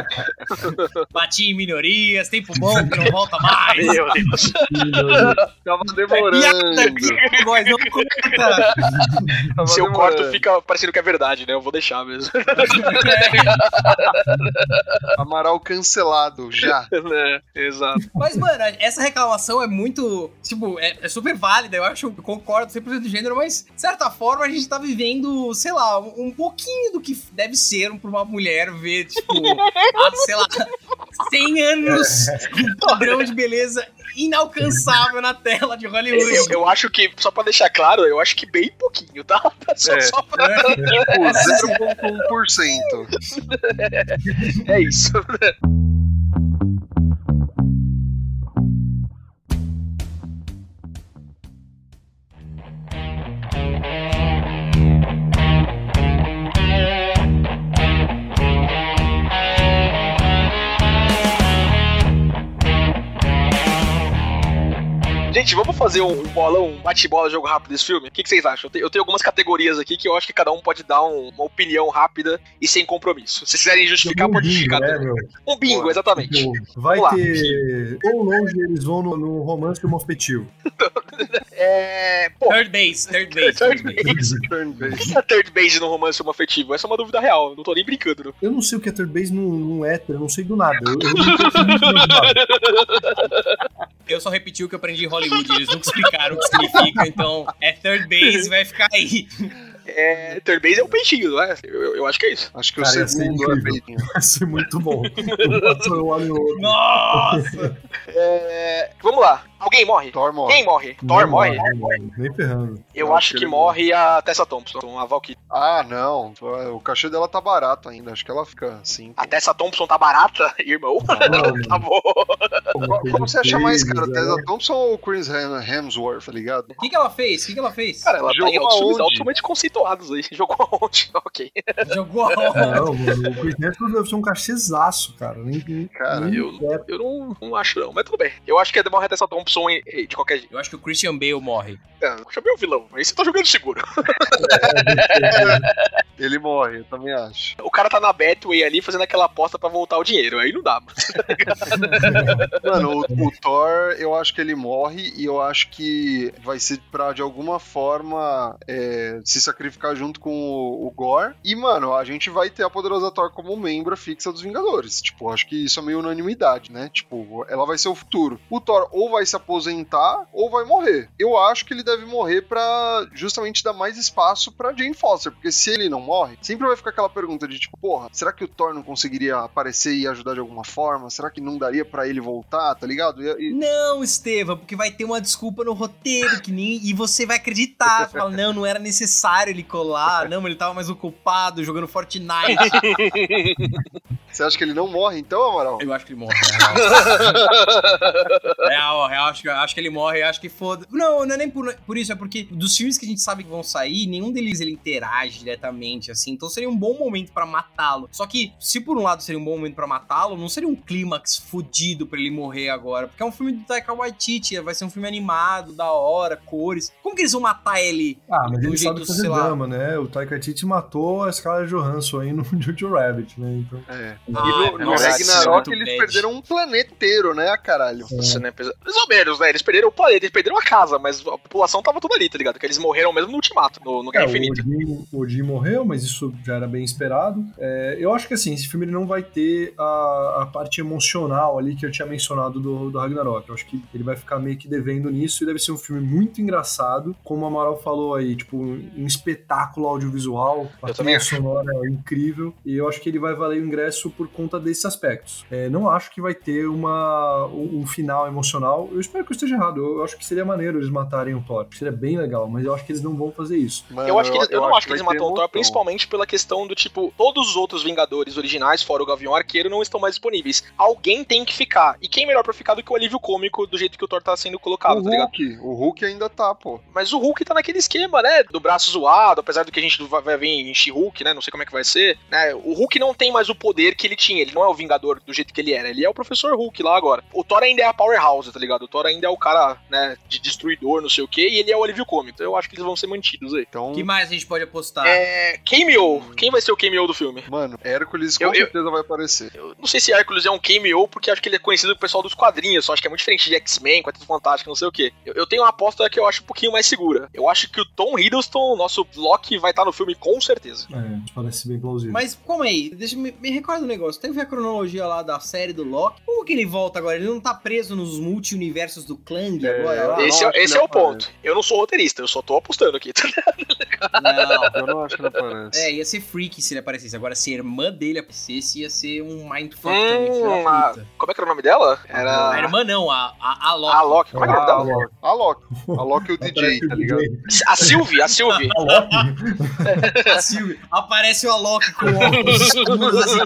Speaker 4: batia em minorias, tempo bom que não volta mais.
Speaker 3: Meu Deus.
Speaker 2: Tava
Speaker 4: Piada,
Speaker 2: demorando.
Speaker 4: Nós não conta.
Speaker 2: Tava
Speaker 3: Se eu
Speaker 2: demorando.
Speaker 3: corto, fica parecendo que é verdade, né? Eu vou deixar mesmo.
Speaker 2: Amaral cancelado já.
Speaker 3: né? Exato.
Speaker 4: Mas, mano, essa reclamação é muito. Tipo, é, é super válida. Eu acho, eu concordo 100% do gênero, mas, de certa forma, a gente tá vivendo, sei lá, um, pouquinho do que deve ser pra uma mulher ver, tipo, há, sei lá, 100 anos com um padrão de beleza inalcançável na tela de Hollywood.
Speaker 3: Eu, eu acho que, só pra deixar claro, eu acho que bem pouquinho, tá? Só,
Speaker 2: É.
Speaker 3: só pra...
Speaker 2: Tipo, 0,1%.
Speaker 3: É isso. Gente, vamos fazer um bolão, um bate-bola, jogo rápido desse filme? O que, que vocês acham? Eu te- Eu tenho algumas categorias aqui que eu acho que cada um pode dar um- uma opinião rápida e sem compromisso. Se vocês quiserem justificar,
Speaker 5: Um
Speaker 3: pode
Speaker 5: bingo,
Speaker 3: justificar.
Speaker 5: né, meu?
Speaker 3: Um bingo,
Speaker 2: Boa.
Speaker 3: exatamente.
Speaker 5: Vai
Speaker 3: Vamos lá.
Speaker 5: ter. Quão longe eles vão no, no romance homoafetivo?
Speaker 3: É. Pô,
Speaker 4: Third base, third base.
Speaker 3: Third
Speaker 4: Third base.
Speaker 2: Turn based.
Speaker 3: a third base no romance homoafetivo? Essa é uma dúvida real, não tô nem brincando. Não.
Speaker 5: Eu não sei o que é third base num, num hétero, eu não sei do nada. Eu, eu.
Speaker 4: Eu só repeti o que eu aprendi em Hollywood, eles nunca explicaram o que significa, então é third base, vai ficar aí.
Speaker 3: É, third base é um peixinho, não é? Eu, eu- acho que é isso.
Speaker 2: Acho que
Speaker 5: Cara,
Speaker 2: o
Speaker 5: ia ser
Speaker 2: segundo é beitinho.
Speaker 5: Vai ser muito bom.
Speaker 4: Nossa!
Speaker 3: É, vamos lá. Alguém morre?
Speaker 2: Thor morre.
Speaker 3: Quem morre? Thor
Speaker 5: Não
Speaker 3: morre?
Speaker 5: não morre, Nem ferrando.
Speaker 3: Eu
Speaker 2: Eu
Speaker 3: acho
Speaker 2: acho
Speaker 3: que morre a Tessa Thompson, a Valkyrie.
Speaker 2: Ah, não. O cachê dela tá barato ainda. Acho que ela fica assim.
Speaker 3: A Tessa Thompson tá barata, irmão?
Speaker 5: Não,
Speaker 3: tá bom.
Speaker 2: Qual, qual você acha mais, cara?
Speaker 5: Fez,
Speaker 2: Tessa
Speaker 5: né?
Speaker 2: Thompson ou Chris Hem- Hemsworth, tá ligado?
Speaker 4: O que, que ela fez? O que, que ela fez?
Speaker 3: Cara, ela tá em
Speaker 2: Jogou
Speaker 3: altos filmes
Speaker 2: aonde?
Speaker 3: altamente conceituados aí. Jogou aonde? ok.
Speaker 4: Jogou aonde?
Speaker 5: Não, mano, o Chris Hemsworth deve ser um cachezaço, cara. Nem, nem,
Speaker 2: Cara,
Speaker 5: nem
Speaker 3: eu-. Eu não, não acho, não. Mas tudo bem. Eu acho que é morre a Tessa Thompson em- de qualquer jeito.
Speaker 4: Eu acho que o Christian Bale morre.
Speaker 3: É, eu chamei o vilão. Aí você tá jogando seguro.
Speaker 2: Ele morre, eu também acho.
Speaker 3: O cara tá na Betway ali fazendo aquela aposta pra voltar o dinheiro. Aí não dá, mano.
Speaker 2: Mano, o, o Thor, eu acho que ele morre e eu acho que vai ser pra, de alguma forma, é, se sacrificar junto com o, o Gore. E, mano, a gente vai ter a poderosa Thor como membro fixa dos Vingadores. Tipo, acho que isso é meio unanimidade, né? Tipo, ela vai ser o futuro. O Thor ou vai se aposentar ou vai morrer. Eu acho que ele deve morrer pra justamente dar mais espaço pra Jane Foster, porque se ele não morre, sempre vai ficar aquela pergunta de tipo, porra, será que o Thor não conseguiria aparecer e ajudar de alguma forma? Será que não daria pra ele voltar, tá ligado? E- e-
Speaker 4: Não, Estevam, porque vai ter uma desculpa no roteiro que nem e você vai acreditar. Fala, não, não era necessário ele colar. Não, ele tava mais ocupado jogando Fortnite.
Speaker 2: Você acha que ele não morre então, Amaral?
Speaker 4: Eu acho que ele morre. Real, real, real acho, que- acho que ele morre, acho que foda. Não, não é nem por, por isso, é porque dos filmes que a gente sabe que vão sair, nenhum deles ele interage diretamente, assim. Então seria um bom momento pra matá-lo. Só que, se por um lado seria um bom momento pra matá-lo, não seria um clímax fudido pra ele morrer agora. Porque é um filme do Taika Waititi, vai ser um filme animado, da hora, cores. Como que eles vão matar ele?
Speaker 5: Ah, mas
Speaker 4: Do
Speaker 5: ele
Speaker 4: jeito,
Speaker 5: sabe fazer
Speaker 4: sei lá.
Speaker 5: drama, né? O Taika Waititi matou a Scarlett Johansson aí no Jojo Rabbit, né? Então...
Speaker 2: É.
Speaker 4: Ah,
Speaker 2: no, no
Speaker 3: nossa,
Speaker 2: Ragnarok eles
Speaker 4: bad.
Speaker 2: perderam um planeta inteiro, né, caralho?
Speaker 3: Nossa, né? pesa- Mais ou menos, né? Eles perderam o planeta, eles perderam a casa, mas a população tava toda ali, tá ligado? Que eles morreram mesmo no Ultimato, no, no Guerra
Speaker 5: É, o
Speaker 3: Infinita.
Speaker 5: Odin, o Odin morreu, mas isso já era bem esperado. É, eu acho que assim, esse filme ele não vai ter a, a parte emocional ali que eu tinha mencionado do, do Ragnarok. Eu acho que ele vai ficar meio que devendo nisso e deve ser um filme muito engraçado, como o Amaral falou aí, tipo, um espetáculo audiovisual, a
Speaker 3: Eu também
Speaker 5: trilha sonora é incrível, e eu acho que ele vai valer o ingresso por conta desses aspectos. É, não acho que vai ter uma, um, um final emocional. Eu espero que eu esteja errado. Eu, eu acho que seria maneiro eles matarem o Thor. Seria bem legal, mas eu acho que eles não vão fazer isso.
Speaker 2: Mano,
Speaker 3: Eu acho que eles, eu, não acho que eles
Speaker 2: vai ter
Speaker 3: matam o Thor, principalmente pela questão do tipo, todos os outros Vingadores originais, fora o Gavião Arqueiro, não estão mais disponíveis. Alguém tem que ficar. E quem melhor pra ficar do que o alívio cômico do jeito que o Thor tá sendo colocado,
Speaker 2: O
Speaker 3: tá ligado?
Speaker 2: Hulk, o Hulk ainda tá, pô.
Speaker 3: Mas o Hulk tá naquele esquema, né? Do braço zoado, apesar do que a gente vai vai ver em She-Hulk, né? Não sei como é que vai ser. Né? O Hulk não tem mais o poder que ele tinha. Ele não é o Vingador do jeito que ele era. Ele é o Professor Hulk lá agora. O Thor ainda é a Powerhouse, tá ligado? O Thor ainda é o cara, né? De destruidor, não sei o quê. E ele é o alívio cômico. Então eu acho que eles vão ser mantidos aí.
Speaker 2: Então,
Speaker 4: O que mais a gente pode apostar?
Speaker 3: É. Cameo. Quem vai ser o cameo do filme?
Speaker 2: mano, Hércules com
Speaker 3: Eu- eu-
Speaker 2: certeza vai aparecer.
Speaker 3: Eu não sei se Hércules é um cameo, porque acho que ele é conhecido do pessoal dos quadrinhos. Só acho que é muito diferente de X-Men, Quarteto Fantástico, não sei o quê. Eu, eu tenho uma aposta que eu acho um pouquinho mais segura. Eu acho que o Tom Hiddleston, nosso Loki, vai estar no filme com certeza.
Speaker 5: É, parece bem plausível.
Speaker 4: Mas como aí? Deixa eu me, me recorda um negócio. Tem que ver a cronologia lá da série do Loki. Como que ele volta agora? Ele não tá preso nos multi-universos do Klang
Speaker 2: É,
Speaker 4: agora? lá?
Speaker 3: esse
Speaker 2: não
Speaker 3: é, esse é o
Speaker 2: aparece.
Speaker 3: ponto. Eu não sou roteirista, eu só tô apostando aqui.
Speaker 4: Não.
Speaker 2: Eu não acho que ele aparece.
Speaker 4: É, ia ser freak se ele aparecesse. Agora, se a irmã dele aparecesse, ia ser um mindfuck também.
Speaker 3: Hum,
Speaker 4: da
Speaker 3: a-
Speaker 4: puta.
Speaker 3: como é que era o nome dela?
Speaker 4: A
Speaker 3: Era.
Speaker 4: irmã não, a, a, a Loki.
Speaker 3: A Loki. Como é que era o
Speaker 2: Ah,
Speaker 3: nome dela?
Speaker 2: a Loki. A Loki e o DJ, tá ligado?
Speaker 3: A Sylvie, a Sylvie.
Speaker 4: A Sylvie. Aparece o Alok com óculos assim.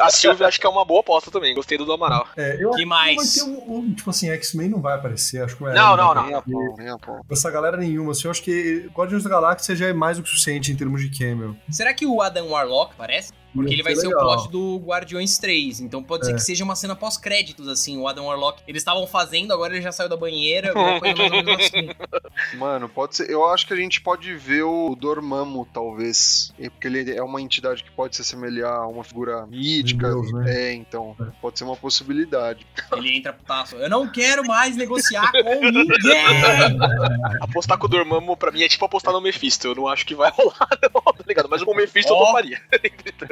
Speaker 3: A Sylvie acho que é uma boa aposta também. Gostei do do Amaral.
Speaker 5: É, eu
Speaker 4: Que mais?
Speaker 5: vai ter um, um- tipo assim, X-Men não vai aparecer, acho que vai-
Speaker 3: Não, não,
Speaker 5: vai
Speaker 3: não.
Speaker 2: A pau.
Speaker 5: Essa galera nenhuma, assim, eu acho que Guardiões da Galáxia já é mais do que suficiente em termos de cameo.
Speaker 4: Será que o Adam Warlock aparece? Porque ele vai
Speaker 5: ser
Speaker 4: ser o plot do Guardiões 3. Então pode ser
Speaker 5: É.
Speaker 4: que seja uma cena pós-créditos, assim. O Adam Warlock. Eles estavam fazendo, agora ele já saiu da banheira. Assim.
Speaker 2: Mano, pode ser. Eu acho que a gente pode ver o Dormammu, talvez. É Porque ele é uma entidade que pode se assemelhar a uma figura mítica.
Speaker 5: Deus, né?
Speaker 2: É, então. Pode ser uma possibilidade.
Speaker 4: Ele entra putaço. Eu não quero mais negociar com ninguém!
Speaker 3: Apostar com o Dormammu pra mim é tipo apostar no Mephisto. Eu não acho que vai rolar, não, tá ligado? Mas o Mephisto eu
Speaker 4: Ó.
Speaker 3: toparia.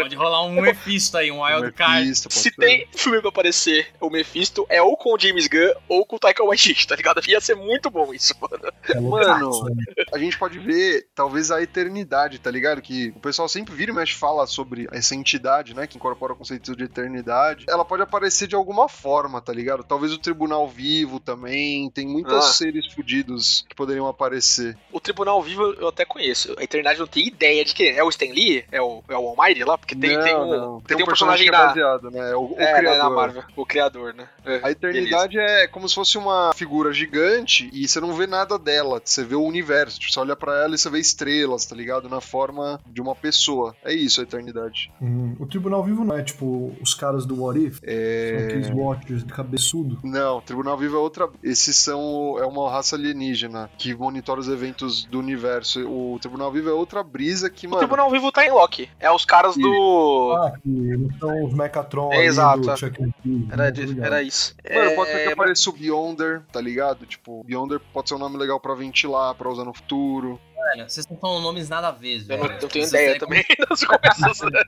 Speaker 4: Pode rolar um Mephisto aí, um Wild Card.
Speaker 3: Se tem filme pra aparecer o Mephisto, é ou com o James Gunn ou com o Taika Waititi, tá ligado? Ia ser muito bom isso, mano.
Speaker 5: É
Speaker 2: Mano,
Speaker 5: né?
Speaker 2: a gente pode ver, talvez, a eternidade, tá ligado? Que o pessoal sempre vira e mexe fala sobre essa entidade, né? Que incorpora o conceito de eternidade. Ela pode aparecer de alguma forma, tá ligado? Talvez o tribunal vivo também. Tem muitos
Speaker 3: Ah.
Speaker 2: seres fudidos que poderiam aparecer.
Speaker 3: O Tribunal Vivo eu até conheço. A Eternidade não tem ideia de quem é. É o Stan Lee? É o, é o Almighty lá? Porque tem,
Speaker 2: não,
Speaker 3: tem um,
Speaker 2: não.
Speaker 3: tem um
Speaker 2: personagem,
Speaker 3: personagem
Speaker 2: que é
Speaker 3: da.
Speaker 2: baseado, né? O, o
Speaker 3: é, né,
Speaker 2: criador.
Speaker 3: na Marvel. O criador, né? É,
Speaker 2: A eternidade é como se fosse uma figura gigante e você não vê nada dela. Você vê o universo. Tipo, você olha pra ela e você vê estrelas, tá ligado? Na forma de uma pessoa. É isso a eternidade.
Speaker 5: Hum, o Tribunal Vivo não é tipo os caras do What If? São
Speaker 2: É.
Speaker 5: aqueles Watchers de cabeçudo.
Speaker 2: Não, Tribunal Vivo é outra. Esses são. É uma raça alienígena que monitora os eventos do universo. O Tribunal Vivo é outra brisa que,
Speaker 3: O
Speaker 2: mano.
Speaker 3: Tribunal Vivo tá em Loki. É os caras do.
Speaker 5: Ah, que não são os Mechatron
Speaker 3: É, exato. Era,
Speaker 5: né?
Speaker 3: de- era isso.
Speaker 2: Mano, pode ser que
Speaker 3: É,
Speaker 2: apareça o Beyonder, tá ligado? Tipo, Beyonder pode ser um nome legal pra ventilar, pra usar no futuro.
Speaker 4: Velho, vocês estão falando nomes nada a ver,
Speaker 3: Eu
Speaker 4: velho.
Speaker 3: não, não tenho
Speaker 4: Vocês
Speaker 3: ideia
Speaker 4: é
Speaker 3: também das coisas. né?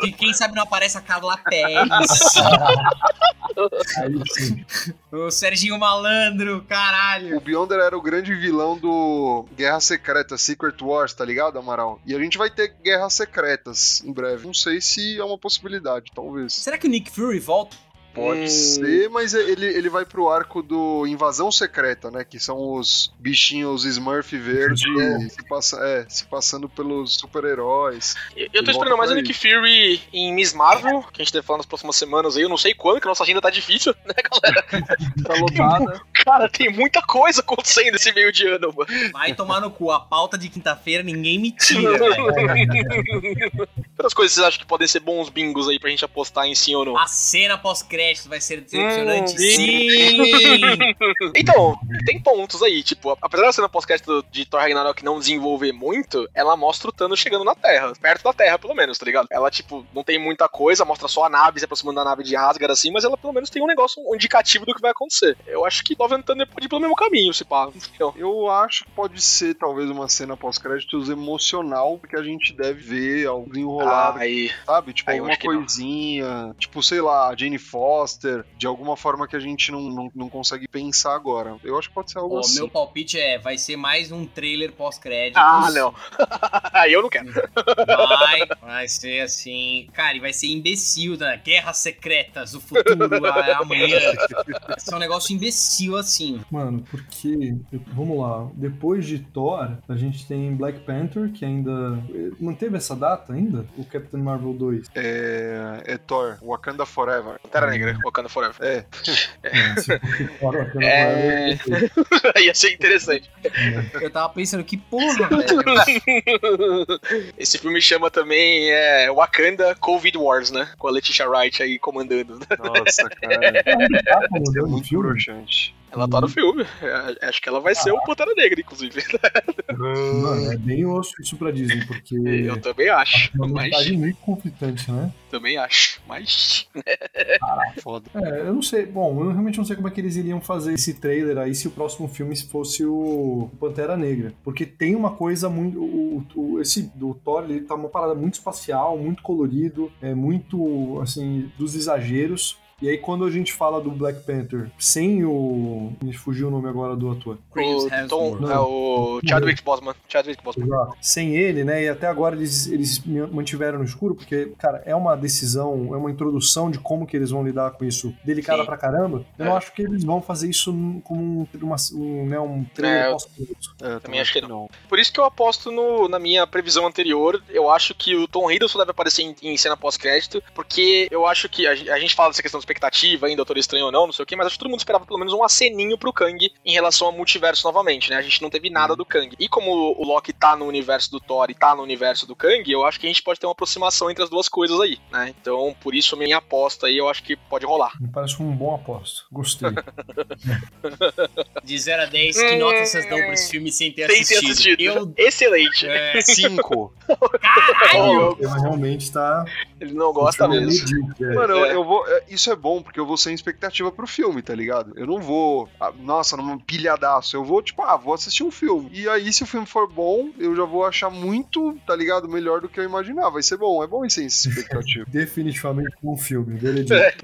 Speaker 4: Que quem sabe não aparece a Carla Pérez, o Serginho Malandro, caralho.
Speaker 2: O Beyonder era o grande vilão do Guerra Secreta, Secret Wars, tá ligado, Amaral? E a gente vai ter guerras secretas em breve. Não sei se é uma possibilidade, talvez.
Speaker 4: Será que o Nick Fury volta?
Speaker 2: Pode
Speaker 3: Hum.
Speaker 2: ser, mas ele, ele vai pro arco do Invasão Secreta, né? Que são os bichinhos Smurf verde se, passa, é, se passando pelos super-heróis.
Speaker 3: Eu, eu tô esperando mais o Nick Fury em Miss Marvel, que a gente deve falar nas próximas semanas aí. Eu não sei quando, que a nossa agenda tá difícil, né, galera?
Speaker 2: Tá lotada.
Speaker 3: Cara, tem muita coisa acontecendo esse meio de ano, mano.
Speaker 4: Vai tomar no cu. A pauta de quinta-feira ninguém me tira.
Speaker 3: Quantas coisas vocês acham que podem ser bons bingos aí pra gente apostar em sim ou não?
Speaker 4: A cena pós-crédito vai ser decepcionante.
Speaker 3: Hum,
Speaker 4: Sim!
Speaker 3: Então, tem pontos aí, tipo, apesar da cena pós-crédito de Thor Ragnarok não desenvolver muito, ela mostra o Thanos chegando na Terra, perto da Terra, pelo menos, tá ligado? Ela, tipo, não tem muita coisa, mostra só a nave se aproximando da nave de Asgard, assim, mas ela pelo menos tem um negócio, um indicativo do que vai acontecer. Eu acho que Love and Thunder pode ir pelo mesmo caminho, se pá. Então,
Speaker 2: Eu acho que pode ser, talvez, uma cena pós-créditos emocional, porque a gente deve ver algo desenrolar,
Speaker 3: aí,
Speaker 2: sabe? Tipo,
Speaker 3: aí
Speaker 2: alguma coisinha. Tipo, sei lá, a Jane Foster, de alguma forma que a gente não, não, não consegue pensar agora. Eu acho que pode ser algo
Speaker 4: Ó,
Speaker 2: assim.
Speaker 4: meu palpite é, vai ser mais um trailer pós-créditos.
Speaker 3: Ah, não. Aí eu não quero.
Speaker 4: Vai, vai ser assim. Cara, e vai ser imbecil, né? Guerras secretas, o futuro, a- amanhã. Vai ser um negócio imbecil assim.
Speaker 5: Mano, porque, vamos lá, depois de Thor, a gente tem Black Panther, que ainda. Manteve essa data ainda? O Captain Marvel 2.
Speaker 2: É, é Thor, Wakanda Forever.
Speaker 3: Pantera Negra, Wakanda Forever.
Speaker 2: É,
Speaker 5: É,
Speaker 3: É.
Speaker 5: Forever, 2.
Speaker 3: Ia ser interessante.
Speaker 4: Eu tava pensando, que porra, velho.
Speaker 3: Esse filme chama também é, Wakanda Covid Wars, né? Com a Letitia Wright aí comandando.
Speaker 2: nossa, cara. É
Speaker 5: comandando o
Speaker 2: muito
Speaker 5: filme?
Speaker 3: Ela tá no filme. É, Acho que ela vai ser o Pantera Negra, inclusive.
Speaker 5: Mano, é bem osso isso pra Disney, porque.
Speaker 3: Eu também acho.
Speaker 5: É uma
Speaker 3: Mas
Speaker 5: muito conflitante, né?
Speaker 3: também acho. Mas.
Speaker 2: Foda.
Speaker 5: É, eu não sei. Bom, eu realmente não sei como é que eles iriam fazer esse trailer aí se o próximo filme fosse o Pantera Negra. Porque tem uma coisa muito. O, o- esse do Thor, ele tá uma parada muito espacial, muito colorido, é muito, assim, dos exageros. E aí, quando a gente fala do Black Panther sem o. Me fugiu o nome agora do ator.
Speaker 3: O Tom,
Speaker 4: Hemsworth.
Speaker 3: é o Chadwick Boseman. Chadwick Boseman.
Speaker 5: Exato. Sem ele, né? E até agora eles, eles me mantiveram no escuro, porque, cara, é uma decisão, é uma introdução de como que eles vão lidar com isso delicada
Speaker 3: Sim.
Speaker 5: pra caramba. Eu
Speaker 3: É.
Speaker 5: não acho que eles vão fazer isso como um, uma, um, né, um trailer
Speaker 3: É, eu-
Speaker 5: pós-crédito.
Speaker 2: É, eu
Speaker 3: Também acho que não. Por isso que eu aposto no- na minha previsão anterior. Eu acho que o Tom Hiddleston deve aparecer em, em cena pós-crédito, porque eu acho que a, a gente fala dessa questão de expectativa ainda, Doutor Estranho ou não, não sei o que, mas acho que todo mundo esperava pelo menos um aceninho pro Kang em relação ao multiverso novamente, né? A gente não teve nada do Kang. E como o Loki tá no universo do Thor e tá no universo do Kang, eu acho que a gente pode ter uma aproximação entre as duas coisas aí, né? Então, por isso, a minha aposta aí, eu acho que pode rolar.
Speaker 5: Me parece um bom aposto. Gostei.
Speaker 4: De 0 a 10, que nota vocês dão pra esse filme sem ter
Speaker 3: Sem
Speaker 4: assistido?
Speaker 3: ter assistido.
Speaker 4: Eu.
Speaker 3: Excelente.
Speaker 4: É,
Speaker 2: Cinco.
Speaker 4: caralho!
Speaker 5: Ele realmente tá.
Speaker 3: Ele não gosta mesmo.
Speaker 5: medíocre, é.
Speaker 2: Mano, eu,
Speaker 3: É.
Speaker 2: eu vou. é, Isso é bom, porque eu vou sem expectativa pro filme, tá ligado? Eu não vou. ah, nossa, num pilhadaço. Eu vou, tipo, ah, vou assistir um filme. E aí, se o filme for bom, eu já vou achar muito, tá ligado? Melhor do que eu imaginava. Vai ser bom, é bom ir sem expectativa.
Speaker 5: Definitivamente um filme, veredito.
Speaker 3: É.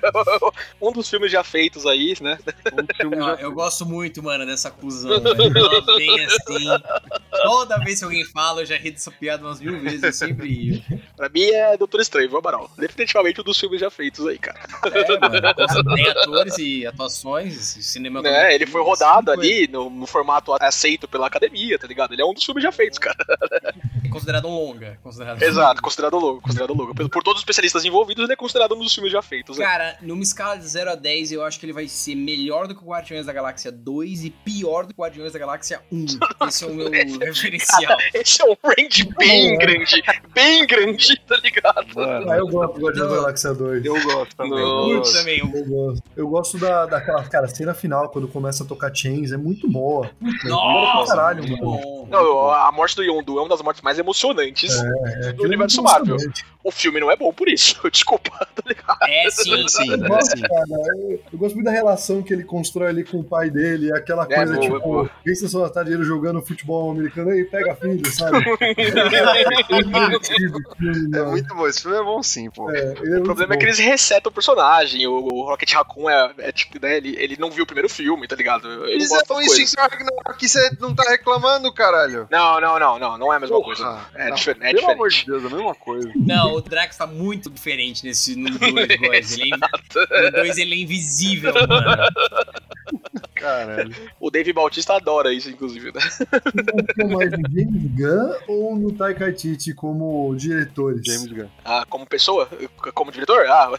Speaker 3: um dos filmes já feitos aí, né?
Speaker 2: Um filme
Speaker 4: Eu,
Speaker 2: já.
Speaker 4: eu gosto muito, mano, dessa cuzão. Ela vem assim. Toda vez que alguém fala, eu já ri dessa piada umas mil vezes, eu sempre rio.
Speaker 3: Pra mim é Doutor Estranho, viu, Amaral? Definitivamente um dos filmes já feitos aí, cara.
Speaker 4: É, mano. Tem atores e atuações, cinema.
Speaker 3: É, ele foi rodado ali no, no formato aceito pela academia, tá ligado? Ele é um dos filmes já feitos, cara.
Speaker 4: Considerado um longa. Considerado
Speaker 3: Exato, considerado logo, considerado logo. Por, por todos os especialistas envolvidos, ele é considerado um dos filmes já feitos. né?
Speaker 4: Cara, numa escala de 0 a 10, eu acho que ele vai ser melhor do que o Guardiões da Galáxia 2 e pior do que o Guardiões da Galáxia 1. Esse é o meu referencial.
Speaker 3: Esse é um range bem grande, bem grande, tá ligado?
Speaker 5: Ah, eu gosto do Guardiões da Galáxia 2.
Speaker 2: Eu gosto também. eu
Speaker 4: também.
Speaker 5: Eu gosto. Eu gosto da, daquela, cara, cena final, quando começa a tocar Chains, é muito boa.
Speaker 4: Nossa,
Speaker 5: caralho,
Speaker 4: muito
Speaker 5: mano.
Speaker 4: bom.
Speaker 3: Não, a morte do Yondu é uma das mortes mais emocionantes
Speaker 5: É,
Speaker 3: do
Speaker 5: é
Speaker 3: universo
Speaker 5: muito
Speaker 3: Marvel. O filme não é bom por isso, desculpa, tá ligado?
Speaker 4: É sim, sim.
Speaker 5: Eu gosto, cara, eu, eu gosto muito da relação que ele constrói ali com o pai dele, aquela
Speaker 3: É,
Speaker 5: coisa
Speaker 3: boa,
Speaker 5: tipo, vem sessão da tarde ele jogando futebol americano aí, pega filho, sabe?
Speaker 2: é muito bom, esse filme é bom sim, pô. É,
Speaker 3: é o problema é que eles resetam o personagem. O, o Rocket Raccoon é, é tipo, né? Ele, ele não viu o primeiro filme, tá ligado?
Speaker 2: Ele eles é isso em Ragnarok, você não tá reclamando, caralho.
Speaker 3: Não, não, não, não, não é a mesma Porra, coisa. É, não, difer é
Speaker 2: pelo
Speaker 3: diferente.
Speaker 2: amor de Deus, é a mesma coisa.
Speaker 4: Não, o Drax tá muito diferente nesse no 2, boys. Ele é, no 2 ele é invisível, mano.
Speaker 2: Caralho.
Speaker 3: O Dave Bautista adora isso, inclusive, né?
Speaker 5: mais no James Gunn ou no Taika Waititi como diretores?
Speaker 2: James Gunn.
Speaker 3: Ah, como pessoa? Como diretor? Ah,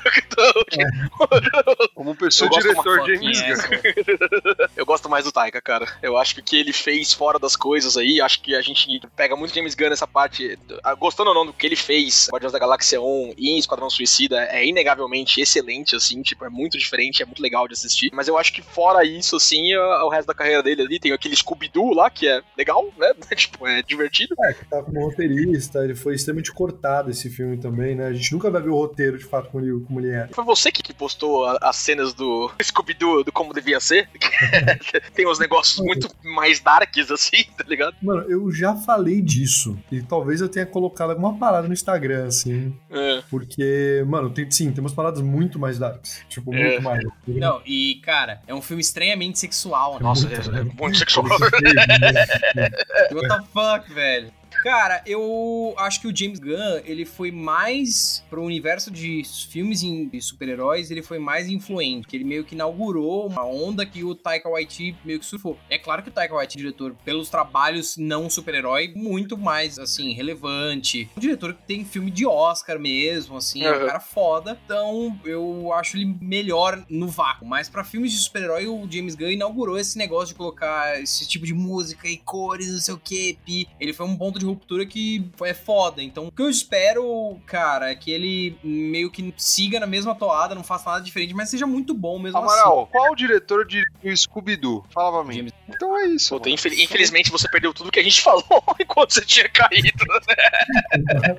Speaker 2: é. como pessoa, diretor James Gunn.
Speaker 3: Eu gosto mais do Taika, cara. Eu acho que o que ele fez fora das coisas aí, acho que a gente pega muito James Gunn nessa parte. Ah, gostando ou não do que ele fez, Guardiões da Galáxia 1 e Esquadrão Suicida, é inegavelmente excelente, assim, tipo, é muito diferente, é muito legal de assistir. Mas eu acho que fora isso, assim, o resto da carreira dele ali, tem aquele Scooby-Doo lá, que é legal, né? tipo, é divertido.
Speaker 5: É, que tá como roteirista, ele foi extremamente cortado esse filme também, né? A gente nunca vai ver o roteiro, de fato, como ele, como ele é.
Speaker 3: Foi você que, postou as cenas do Scooby-Doo, do como devia ser? tem uns negócios muito mais darks, assim, tá ligado?
Speaker 5: Mano, eu já falei disso. E talvez eu tenha colocado alguma parada no Instagram, assim. É. Porque, mano, tem, sim, tem umas paradas muito mais darks. Tipo, é. muito mais.
Speaker 4: Não, e, cara, é um filme extremamente sexual. Né?
Speaker 3: Nossa, muito, é, é muito sexual.
Speaker 4: What the fuck, velho? Cara, eu acho que o James Gunn, ele foi mais pro universo de filmes de super-heróis, ele foi mais influente, que ele meio que inaugurou uma onda que o Taika Waititi meio que surfou. É claro que o Taika Waititi, diretor, pelos trabalhos não super-herói, muito mais, assim, relevante. Um diretor que tem filme de Oscar mesmo, assim, uhum. é um cara foda. Então, eu acho ele melhor no vácuo. Mas para filmes de super-herói, o James Gunn inaugurou esse negócio de colocar esse tipo de música e cores, não sei o que. Ele foi um ponto de ruptura que é foda. Então, o que eu espero, cara, é que ele meio que siga na mesma toada, não faça nada diferente, mas seja muito bom mesmo
Speaker 2: Amaral,
Speaker 4: assim.
Speaker 2: qual o diretor de Scooby-Doo? Fala pra mim. James...
Speaker 3: Então é isso. Puta, infel infelizmente você perdeu tudo que a gente falou enquanto você tinha caído,
Speaker 2: né?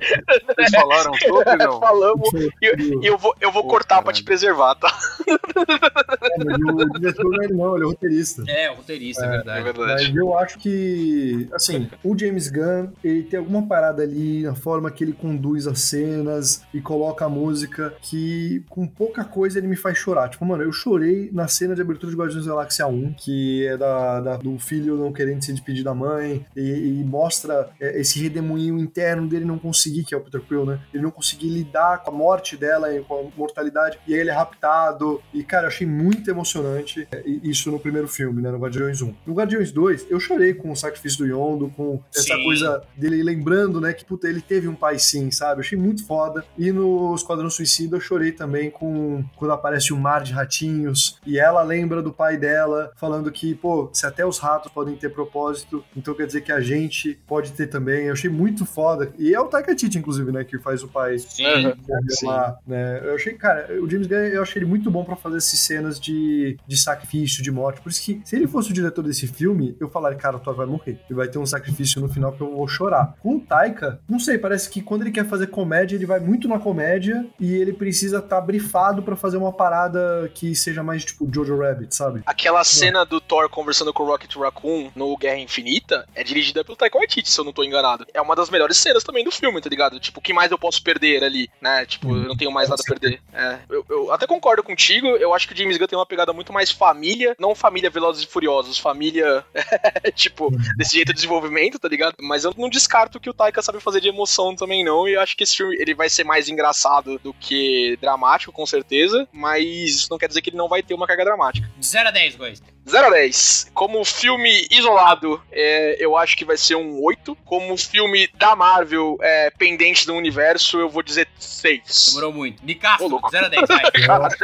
Speaker 2: Vocês falaram sobre, não?
Speaker 3: Falamos. E eu, eu, vou, eu vou Pô, cortar caralho. pra te preservar, tá?
Speaker 5: É, o diretor não é não, ele é roteirista.
Speaker 4: É, roteirista, é, é verdade. É
Speaker 5: verdade. Mas eu acho que, assim, o James Gunn, ele tem alguma parada ali na forma que ele conduz as cenas e coloca a música que com pouca coisa ele me faz chorar. Tipo, mano, eu chorei na cena de abertura de Guardiões da Galáxia 1, que é da, da do filho não querendo se despedir da mãe e, e mostra é, esse redemoinho interno dele não conseguir, que é o Peter Quill, né? Ele não conseguir lidar com a morte dela e com a mortalidade, e aí ele é raptado. E, cara, eu achei muito emocionante é, isso no primeiro filme, né? No Guardiões 1. No Guardiões 2, eu chorei com o sacrifício do Yondo, com essa Sim. coisa dele lembrando, né, que puta, ele teve um pai sim, sabe? Eu achei muito foda. E no Esquadrão Suicida eu chorei também com quando aparece um mar de ratinhos e ela lembra do pai dela falando que, pô, se até os ratos podem ter propósito, então quer dizer que a gente pode ter também. Eu achei muito foda. E é o Taika Titi, inclusive, né, que faz o pai.
Speaker 3: Sim, sim.
Speaker 5: Lá, né? Eu achei, cara, o James Gunn, eu achei ele muito bom para fazer essas cenas de, de sacrifício, de morte. Por isso que, se ele fosse o diretor desse filme, eu falaria, cara, o Thor vai morrer. E vai ter um sacrifício no final que eu vou chorar. Com o Taika, não sei, parece que quando ele quer fazer comédia, ele vai muito na comédia e ele precisa estar tá brifado para fazer uma parada que seja mais tipo Jojo Rabbit, sabe?
Speaker 3: Aquela cena do Thor conversando com o Rocket Raccoon no Guerra Infinita é dirigida pelo Taika Waititi, se eu não tô enganado. É uma das melhores cenas também do filme, tá ligado? Tipo, o que mais eu posso perder ali, né? Tipo, hum, eu não tenho mais nada a perder. É, eu, eu, até concordo contigo, eu acho que o James Gunn tem uma pegada muito mais família, não família Velozes e Furiosos, família, tipo, desse jeito de desenvolvimento, tá ligado? Mas eu não descarto que o Taika sabe fazer de emoção também não, e acho que esse filme ele vai ser mais engraçado do que dramático, com certeza, mas isso não quer dizer que ele não vai ter uma carga dramática.
Speaker 4: De 0 a 10, Góis.
Speaker 3: 0 a 10. Como filme isolado, é, eu acho que vai ser um 8. Como filme da Marvel, é, pendente do universo, eu vou dizer 6.
Speaker 4: Demorou muito. Nicasso, 0 a 10, vai.
Speaker 5: Eu acho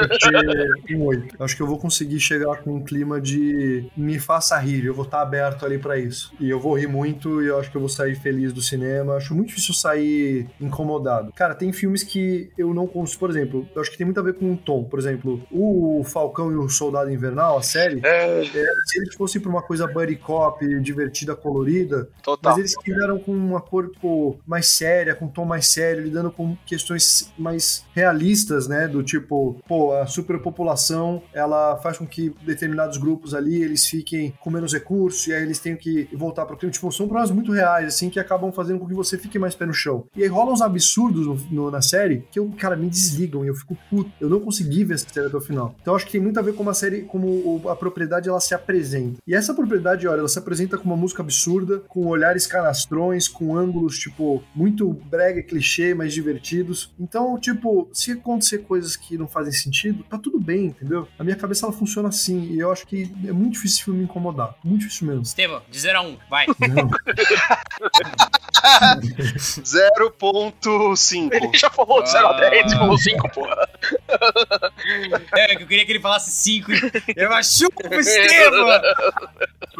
Speaker 5: que um 8. Acho que eu vou conseguir chegar com um clima de me faça rir. Eu vou estar aberto ali para isso. E eu vou rir muito e eu acho que eu vou sair feliz do cinema. Acho muito difícil sair incomodado. Cara, tem filmes que eu não consigo. Por exemplo, eu acho que tem muito a ver com o tom. Por exemplo, o Falcão e o Soldado Invernal, a série.
Speaker 3: É
Speaker 5: É, se eles fossem pra uma coisa buddy cop, divertida, colorida,
Speaker 3: Total.
Speaker 5: mas eles fizeram com uma cor tipo, mais séria, com um tom mais sério, lidando com questões mais realistas, né? Do tipo, pô, a superpopulação ela faz com que determinados grupos ali eles fiquem com menos recursos e aí eles tenham que voltar pro clima. Tipo, são problemas muito reais, assim, que acabam fazendo com que você fique mais pé no chão. E aí rolam uns absurdos no- no- na série que, eu, cara, me desligam e eu fico puto. Eu não consegui ver essa série até o final. Então eu acho que tem muito a ver com uma série, como a propriedade ela se apresenta. E essa propriedade, olha, ela se apresenta com uma música absurda, com olhares canastrões, com ângulos, tipo, muito brega clichê, mas divertidos. Então, tipo, se acontecer coisas que não fazem sentido, tá tudo bem, entendeu? A minha cabeça ela funciona assim. E eu acho que é muito difícil esse filme me incomodar. Muito difícil mesmo.
Speaker 4: Estevam, de 0 a 1, um, vai.
Speaker 5: Não.
Speaker 2: 0.5.
Speaker 3: Ele já falou de 0 a 10 e falou 5, porra.
Speaker 4: É, que eu queria que ele falasse 5. Eu machuco o Estevam!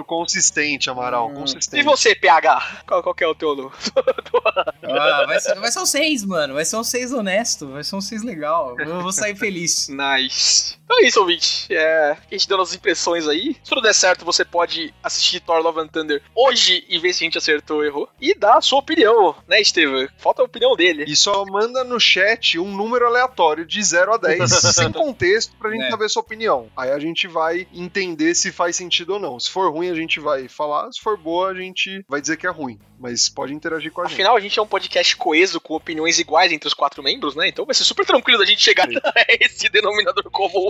Speaker 2: Consistente, Amaral,
Speaker 5: Hum.
Speaker 3: E
Speaker 2: consistente.
Speaker 3: você, PH? Qual, qual que é o teu? do-
Speaker 4: Ah, vai, ser, vai ser um 6, mano. Vai ser um 6 honesto. Vai ser um 6 legal. Eu vou sair feliz.
Speaker 3: Nice. Então é isso, ouvinte. É, a gente deu nossas impressões aí. Se tudo der certo, você pode assistir Thor Love and Thunder hoje e ver se a gente acertou ou errou. E dar a sua opinião, né, Estevam? Falta a opinião dele.
Speaker 2: E só manda no chat um número aleatório de 0 a 10, sem contexto, pra gente
Speaker 4: É.
Speaker 2: saber sua opinião. Aí a gente vai entender se faz sentido ou não. Se for ruim, a gente vai falar. Se for boa, a gente vai dizer que é ruim. Mas pode interagir com a gente.
Speaker 3: Afinal, a gente é um podcast coeso com opiniões iguais entre os quatro membros, né? Então vai ser super tranquilo da gente chegar
Speaker 2: Sim.
Speaker 3: a esse denominador comum.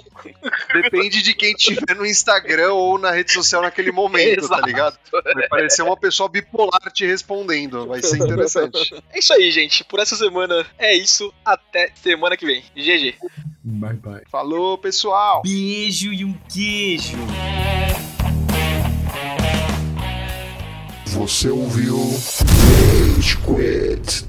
Speaker 2: Depende de quem tiver no Instagram ou na rede social naquele momento, tá ligado? Vai parecer uma pessoa bipolar te respondendo. Vai ser interessante.
Speaker 3: É isso aí, gente. Por essa semana é isso. Até semana que vem. GG.
Speaker 5: Bye, bye.
Speaker 2: Falou, pessoal!
Speaker 4: Beijo e um queijo.
Speaker 6: Você ouviu Rage Quit.